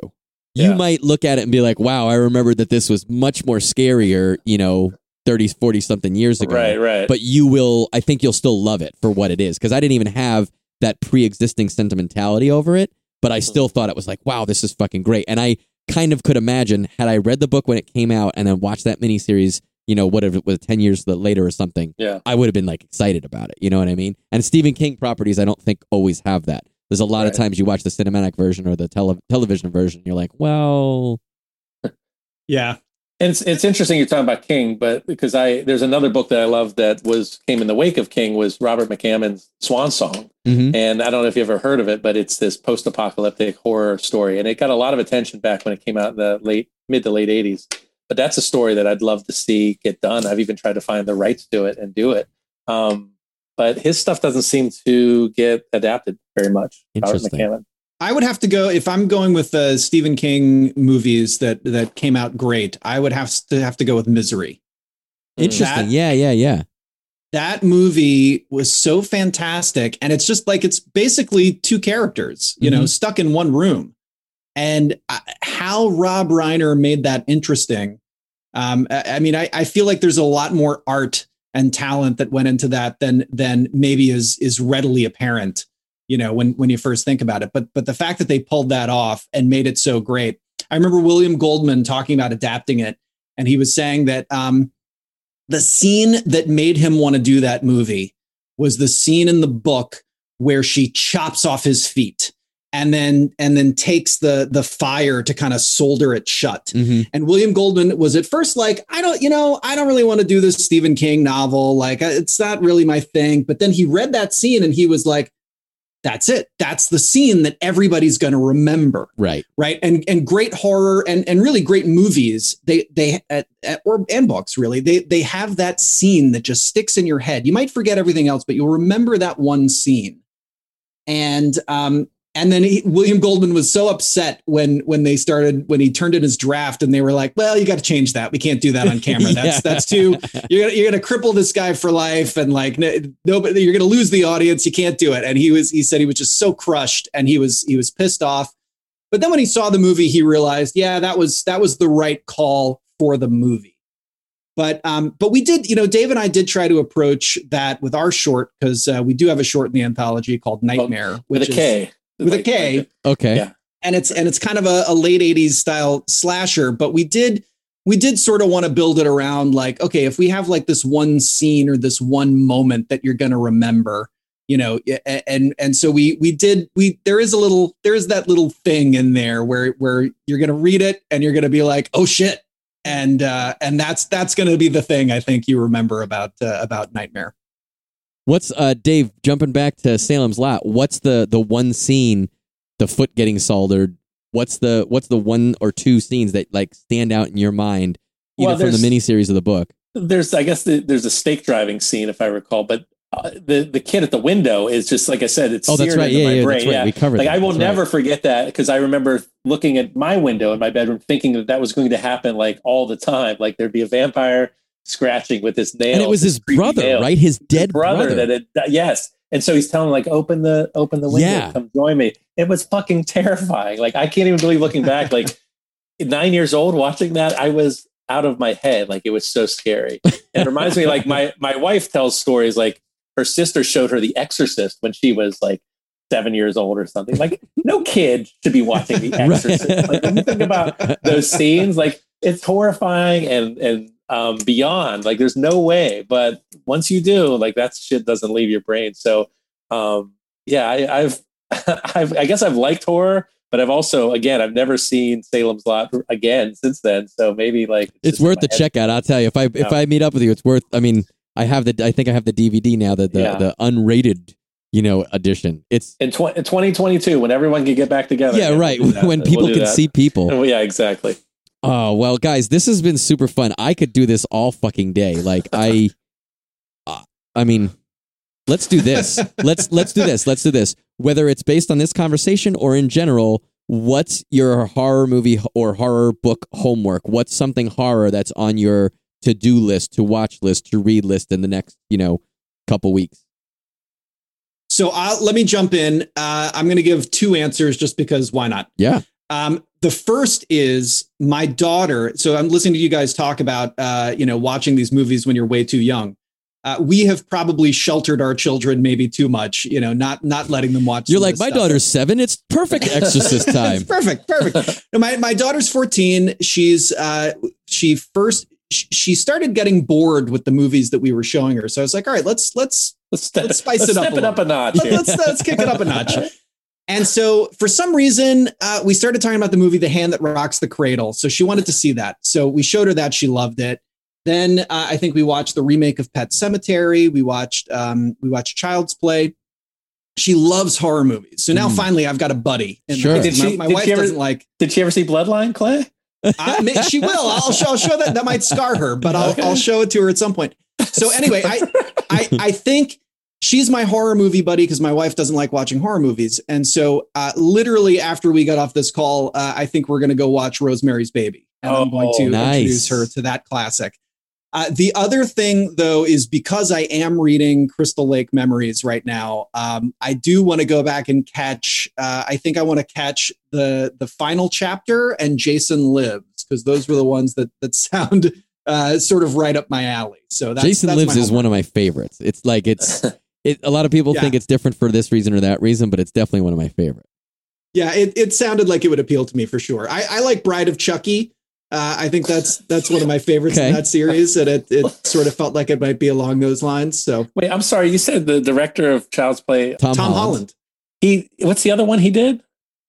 You Yeah. might look at it and be like, wow, I remember that this was much more scarier, you know, 30, 40 something years ago. right, right. But you will, I think you'll still love it for what it is. Because I didn't even have that pre existing sentimentality over it, but I mm-hmm. still thought it was like, wow, this is fucking great. And I kind of could imagine had I read the book when it came out and then watched that miniseries, you know, whatever it was 10 years later or something, yeah, I would have been like excited about it. You know what I mean? And Stephen King properties, I don't think always have that. There's a lot of times you watch the cinematic version or the tele- television version, you're like, well, Yeah. And it's it's interesting you're talking about King, but because I there's another book that I love that was came in the wake of King was Robert McCammon's Swan Song. mhm. And I don't know if you ever heard of it, but it's this post-apocalyptic horror story, and it got a lot of attention back when it came out in the late mid to late '80s. But that's a story that I'd love to see get done. I've even tried to find the rights to it and do it. Um, but his stuff doesn't seem to get adapted very much. Robert McCammon. I would have to go if I'm going with the Stephen King movies that that came out great. I would have to have to go with Misery. interesting. That- yeah, yeah, yeah. That movie was so fantastic, and it's just like it's basically two characters, you know, Mhm. stuck in one room. And uh, how Rob Reiner made that interesting. Um, I, I mean, I, I feel like there's a lot more art and talent that went into that than than maybe is is readily apparent you know when when you first think about it but but the fact that they pulled that off and made it so great i remember william goldman talking about adapting it and he was saying that um the scene that made him want to do that movie was the scene in the book where she chops off his feet and then and then takes the the fire to kind of solder it shut. Mhm. And William Goldman was at first like, I don't, you know, I don't really want to do this Stephen King novel. Like, uh, it's not really my thing. But then he read that scene and he was like, that's it. That's the scene that everybody's going to remember. Right. right? And and great horror and and really great movies they they at, at, or and books really. They they have that scene that just sticks in your head. You might forget everything else but you'll remember that one scene. And um and then he, William Goldman was so upset when when they started when he turned in his draft and they were like, "Well, you got to change that. We can't do that on camera. That's Yeah. that's too you're gonna you're gonna cripple this guy for life and like nobody you're gonna lose the audience. You can't do it." And he was he said he was just so crushed and he was he was pissed off. But then when he saw the movie, he realized, yeah, that was that was the right call for the movie. But um, but we did, you know, Dave and I did try to approach that with our short because uh, we do have a short in the anthology called Nightmare, with a which is- K. with a Like- K, Okay. Yeah. and it's and it's kind of a, a late 80s style slasher but we did we did sort of want to build it around like okay if we have like this one scene or this one moment that you're going to remember you know and and so we we did we there is a little there is that little thing in there where where you're going to read it and you're going to be like oh shit and uh and that's that's going to be the thing i think you remember about uh, about nightmare What's uh Dave jumping back to Salem's Lot? What's the the one scene, the foot getting soldered? What's the what's the one or two scenes that like stand out in your mind, either Well, from the miniseries of the book? There's, I guess, the, there's a stake driving scene, if I recall, but uh, the the kid at the window is just like I said. It's Oh, that's seared right. Yeah, my yeah, brain. that's right. Yeah. We covered like that. I will That's never right. forget that because I remember looking at my window in my bedroom, thinking that that was going to happen like all the time. Like there'd be a vampire scratching with his nail, And it was his brother, right? His His dead brother, brother. that had yes. And so he's telling like, open the open the window, Yeah. come join me. It was fucking terrifying. Like I can't even believe looking back, like nine years old watching that, I was out of my head. Like it was so scary. And it reminds me like my my wife tells stories like her sister showed her The Exorcist when she was like seven years old or something. Like no kid should be watching The. Exorcist. Like when you think about those scenes, like it's horrifying and and um, beyond. Like there's no way. But once you do, like that shit doesn't leave your brain. So um, yeah, I, I've I've I guess I've liked horror. But I've also, again, I've never seen Salem's Lot again since then. So maybe like it's in worth the head. check out. I'll tell you. If I if Yeah. I meet up with you, it's worth. I mean, I have the. I think I have the DVD now. The the, Yeah. the unrated, you know, edition. It's in, tw- 2022 when everyone can get back together. yeah, right. when people can that. see people. Yeah, exactly. Oh well, guys, this has been super fun. I could do this all fucking day. Like I, uh, I mean, let's do this. let's let's do this. Let's do this. Whether it's based on this conversation or in general, what's your horror movie or horror book homework? What's something horror that's on your to do list, to watch list, to read list in the next you know couple weeks? so I'll, let me jump in uh, i'm going to give two answers just because why not Yeah. Um, the first is my daughter. So I'm listening to you guys talk about, uh, you know, watching these movies when you're way too young. Uh, we have probably sheltered our children maybe too much, you know, not not letting them watch. You're like my stuff." daughter's seven. It's perfect exorcist time. It's perfect, perfect. No, my my daughter's 14. She's uh, she first she started getting bored with the movies that we were showing her. So I was like, all right, let's let's Let's, step, Let's spice let's it up step a it up a notch. Let- here. let's let's kick it up a notch. And so, for some reason, uh, we started talking about the movie "The Hand That Rocks the Cradle." So she wanted to see that. So we showed her that. She loved it. Then uh, I think we watched the remake of Pet Sematary. We watched um, we watched Child's Play. She loves horror movies. So now Hmm. finally, I've got a buddy. the Sure. Did my, she- my did wife ever- doesn't like. Did she ever see Bloodline, Clay? I mean, she will. I'll show, I'll show that. That might scar her, but I'll, Okay. I'll show it to her at some point. So anyway, I, I, I think she's my horror movie buddy because my wife doesn't like watching horror movies. And so, uh, literally after we got off this call, uh, I think we're going to go watch Rosemary's Baby, and I'm going to Oh, nice. introduce her to that classic. Uh, the other thing, though, is because I am reading Crystal Lake Memories right now. Um, I do want to go back and catch. Uh, I think I want to catch the the final chapter and Jason Lives because those were the ones that that sound uh, sort of right up my alley. So that's, Jason that's Lives is one of my favorites. It's like it's it. A lot of people Yeah. think it's different for this reason or that reason, but it's definitely one of my favorites. Yeah, it, it sounded like it would appeal to me for sure. I, I like Bride of Chucky. Uh, I think that's that's one of my favorites Okay. in that series, and it, it sort of felt like it might be along those lines. So Wait, I'm sorry. You said the director of Child's Play. Tom, Tom Holland, He what's the other one he did?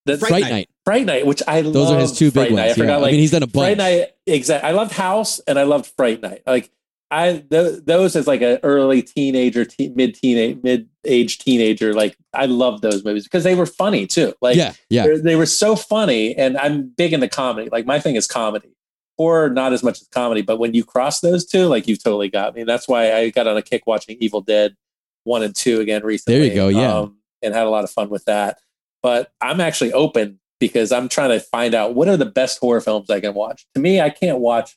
The Fright Fright Night. Night. Fright Night, which I love. Those are his two big Night. ones. I forgot. yeah. Like I mean, he's done a bunch. Fright. Night. Exactly. I loved House and I loved Fright Night. Like I th- those as like an early teenager, te- mid teenage, mid age teenager. Like I love those movies because they were funny too. Like yeah, yeah. they were so funny, and I'm big into comedy. Like my thing is comedy. Horror, not as much as comedy, but when you cross those two, like you've totally got me. That's why I got on a kick watching Evil Dead one and two again recently. There you go, yeah. um, and had a lot of fun with that. But I'm actually open because I'm trying to find out what are the best horror films I can watch. To me, I can't watch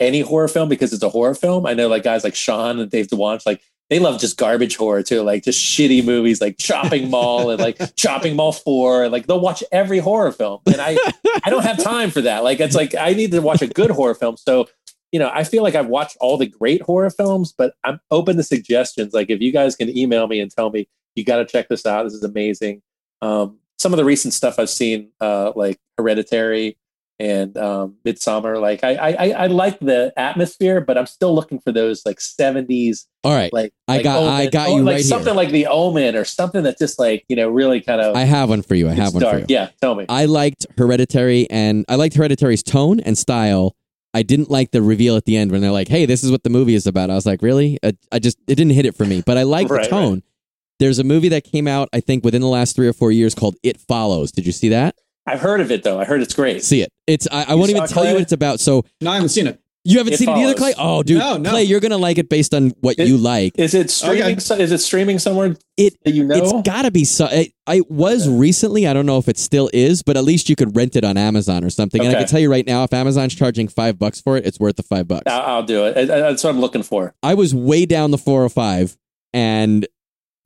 any horror film because it's a horror film. I know like guys like Sean and Dave DeWanch, like they love just garbage horror too, like just shitty movies like Chopping Mall and like Chopping Mall 4. Like they'll watch every horror film. And I I don't have time for that. Like it's like I need to watch a good horror film. So, you know, I feel like I've watched all the great horror films, but I'm open to suggestions. Like if you guys can email me and tell me you got to check this out. This is amazing. Um, some of the recent stuff I've seen, uh, like Hereditary and um, Midsommar, like I, I, I like the atmosphere, but I'm still looking for those like 70s, All right. like I like got- I got you like right something here. like The Omen or something that just like you know really kind of I have one for you. I have one dark. for you. Yeah, tell me. I liked Hereditary, and I liked Hereditary's tone and style. I didn't like the reveal at the end when they're like, "Hey, this is what the movie is about." I was like, "Really?" I, I just it didn't hit it for me, but I like Right, the tone. There's a movie that came out, I think, within the last three or four years called It Follows. Did you see that? I've heard of it though. I heard it's great. See it? It's I, I won't even it, tell you what it's about. So no, I haven't seen it. you haven't It seen it either, Follows. Clay? Oh, dude, No, no. Clay, you're gonna like it based on what It- you like. Is it streaming? Okay. so- Is it streaming somewhere It that you know? It's got to be so. It, I was Okay. recently. I don't know if it still is, but at least you could rent it on Amazon or something. And I Okay. can tell you right now, if Amazon's charging five bucks for it, it's worth the five bucks. I'll, I'll do it. I- I- That's what I'm looking for. I was way down the 405, and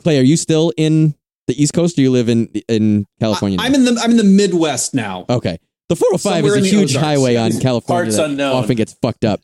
Clay, are you still in the East Coast, or you live in in California? I, am in the I'm in the Midwest now. okay. The 405 Somewhere is a huge Ozarks. highway on California Parts that unknown. often gets fucked up.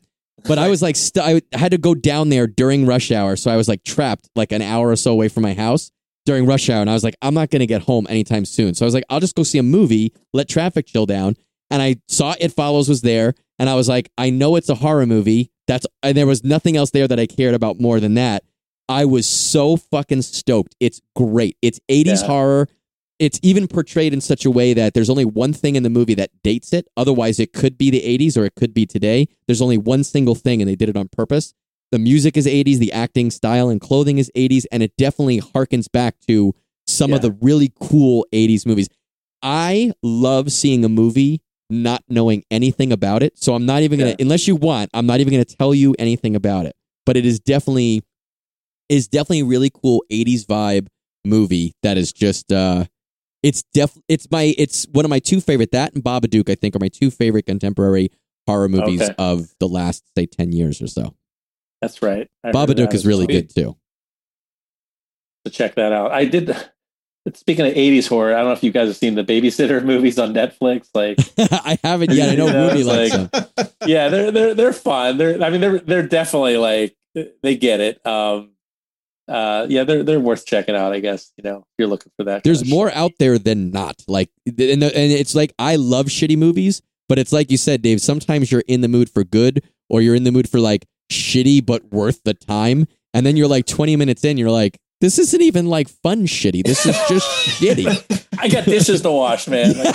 But I was like, st- I had to go down there during rush hour, so I was like trapped like an hour or so away from my house during rush hour, and I was like, I'm not gonna get home anytime soon. So I was like, I'll just go see a movie, let traffic chill down, and I saw It Follows was there, and I was like, I know it's a horror movie. That's and there was nothing else there that I cared about more than that. I was so fucking stoked. It's great. It's 80s Yeah. horror. It's even portrayed in such a way that there's only one thing in the movie that dates it. Otherwise, it could be the 80s or it could be today. There's only one single thing, and they did it on purpose. The music is 80s, the acting style and clothing is 80s, and it definitely harkens back to some of the really cool 80s movies. I love seeing a movie not knowing anything about it. So I'm not even gonna, Yeah. unless you want, I'm not even gonna tell you anything about it. But it is definitely is definitely a really cool 80s vibe movie that is just uh it's def it's my it's one of my two favorite that and Babadook I think are my two favorite contemporary horror movies Okay. of the last say 10 years or so. That's right. I Babadook is really good too. To check that out. I did. Speaking of 80s horror, I don't know if you guys have seen the babysitter movies on Netflix. Like, I haven't yet. I know You know, like- them. yeah, they're they're they're fun. They're I mean they're they're definitely like they get it. Um, uh, yeah, they're they're worth checking out. I guess you know if you're looking for that. There's more shit. out there than not. Like, and, the, and it's like I love shitty movies, but it's like you said, Dave. Sometimes you're in the mood for good, or you're in the mood for like shitty but worth the time, and then you're like 20 minutes in, you're like, this isn't even like fun shitty. This is just shitty. I got dishes to wash, man.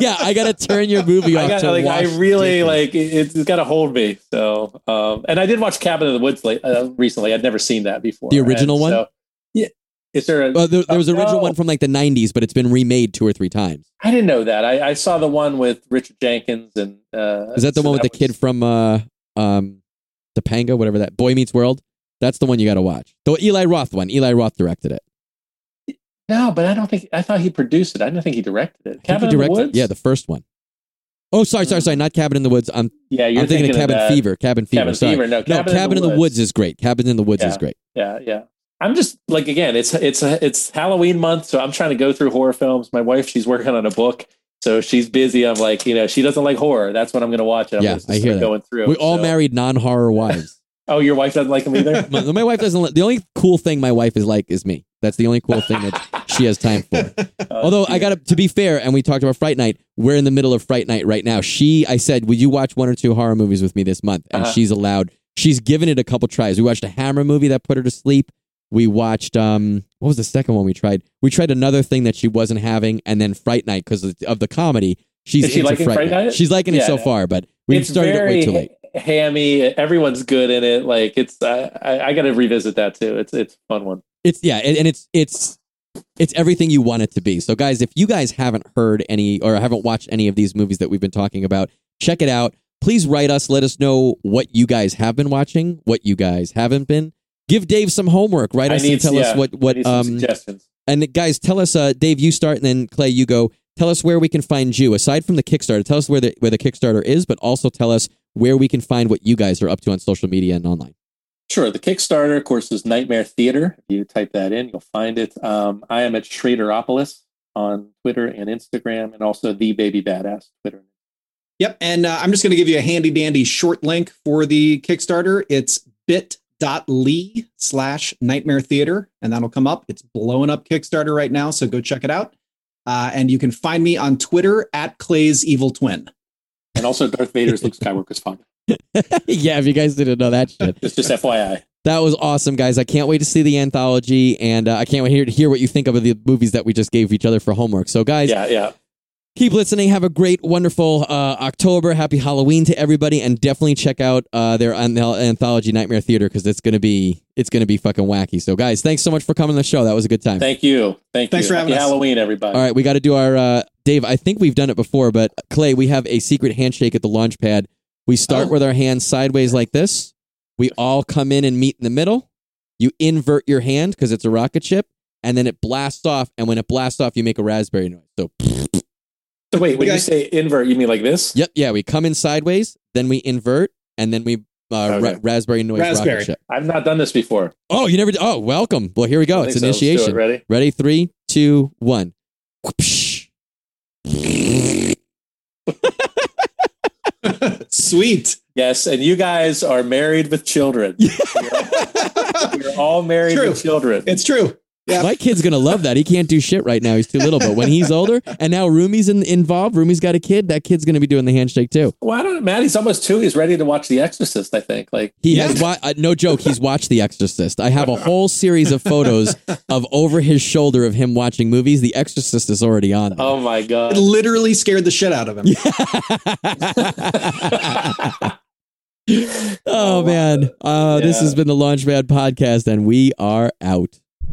Yeah, I gotta turn your movie off I got to like I really dishes. like it, it's got to hold me. So, um, and I did watch Cabin in the Woods late, uh, recently. I'd never seen that before. The original And one? so- yeah. Is there a? Uh, there, there was an original Oh, one from like the 90s, but it's been remade two or three times. I didn't know that. I, I saw the one with Richard Jenkins and. Uh, Is that the so one with the was- kid from uh um Topanga, whatever that Boy Meets World? That's the one you got to watch. The Eli Roth one. Eli Roth directed it. No, but I don't think I thought he produced it. I didn't think he directed it. Cabin in the Woods. Yeah, the first one. Oh, sorry, sorry, hmm. sorry. Not Cabin in the Woods. I'm, yeah. You're I'm thinking, of Cabin that. Fever. Cabin Fever. Cabin sorry. Fever. No, No, Cabin, in the Woods. is great. Cabin in the Woods is great. Yeah, yeah. I'm just like again, it's it's it's Halloween month, so I'm trying to go through horror films. My wife, she's working on a book, So she's busy. I'm like, you know, she doesn't like horror. That's what I'm going to watch. I'm Yeah, just I hear that. Going through. We all so- married non-horror wives. Oh, your wife doesn't like them either. my, my wife doesn't. li- The only cool thing my wife is like is me. That's the only cool thing that she has time for. Oh, Although I got to to be fair, and we talked about Fright Night. We're in the middle of Fright Night right now. She, I said, would you watch one or two horror movies with me this month? And Uh-huh. she's allowed. She's given it a couple tries. We watched a Hammer movie that put her to sleep. We watched um, what was the second one we tried? We tried another thing that she wasn't having, and then Fright Night because of, of the comedy. She's Is she into liking Fright Night? She's liking it so no. far, but we it's started it way too late. Ha- hammy. Everyone's good in it. Like it's. Uh, I, I got to revisit that too. It's it's a fun one. It's yeah, and, and it's it's it's everything you want it to be. So guys, if you guys haven't heard any or haven't watched any of these movies that we've been talking about, check it out. Please write us, let us know what you guys have been watching, what you guys haven't been. Give Dave some homework. Write I us need- and tell yeah, us what I what um suggestions. and guys tell us uh Dave you start and then Clay you go. Tell us where we can find you aside from the Kickstarter. Tell us where the where the Kickstarter is, but also tell us where we can find what you guys are up to on social media and online. Sure. The Kickstarter, of course, is Nightmare Theater. If you type that in, you'll find it. Um, I am at Schraderopolis on Twitter and Instagram, and also the Baby Badass Twitter. Yep. And uh, I'm just going to give you a handy dandy short link for the Kickstarter. It's bit.ly slash nightmare theater, and that'll come up. It's blowing up Kickstarter right now. So go check it out. Uh, and you can find me on Twitter at Clay's Evil Twin. And also Darth Vader's Luke Skywalker's father. yeah, if you guys didn't know that shit. It's just FYI. That was awesome, guys. I can't wait to see the anthology, and uh, I can't wait to hear, to hear what you think of the movies that we just gave each other for homework. So, guys, Yeah, yeah. Keep listening. Have a great, wonderful uh, October. Happy Halloween to everybody, and definitely check out uh, their anthology, Nightmare Theater, because it's gonna be it's gonna be fucking wacky. So, guys, thanks so much for coming on the show. That was a good time. Thank you. Thank Thanks you. for having Happy us. Halloween, everybody. All right, we got to do our uh, Dave. I think we've done it before, but Clay, we have a secret handshake at the launch pad. We start Oh. with our hands sideways like this. We all come in and meet in the middle. You invert your hand because it's a rocket ship, and then it blasts off. And when it blasts off, you make a raspberry noise. So, So wait, when Okay. you say invert, you mean like this? yep, yeah, we come in sideways, then we invert, and then we uh, Okay. ra- raspberry noise Raspberry. rocket ship. I've not done this before. Oh, you never? Oh, welcome. Well, here we go. It's think so. Let's do it. initiation. Ready? Ready? Three, two, one. Sweet. Yes, and you guys are married with children. You're all married True. with children. It's true. Yeah. My kid's gonna love that. He can't do shit right now. He's too little. But when he's older, and now Rumi's in, involved, Rumi's got a kid. That kid's gonna be doing the handshake too. well, I don't know. Matt, he's almost two. He's ready to watch The Exorcist, I think. Like, He Yeah. has wa- uh, no joke. He's watched The Exorcist. I have a whole series of photos of over his shoulder of him watching movies. The Exorcist is already on. there. oh my god! It literally scared the shit out of him. oh man, uh, this has been the Launchpad podcast, and we are out.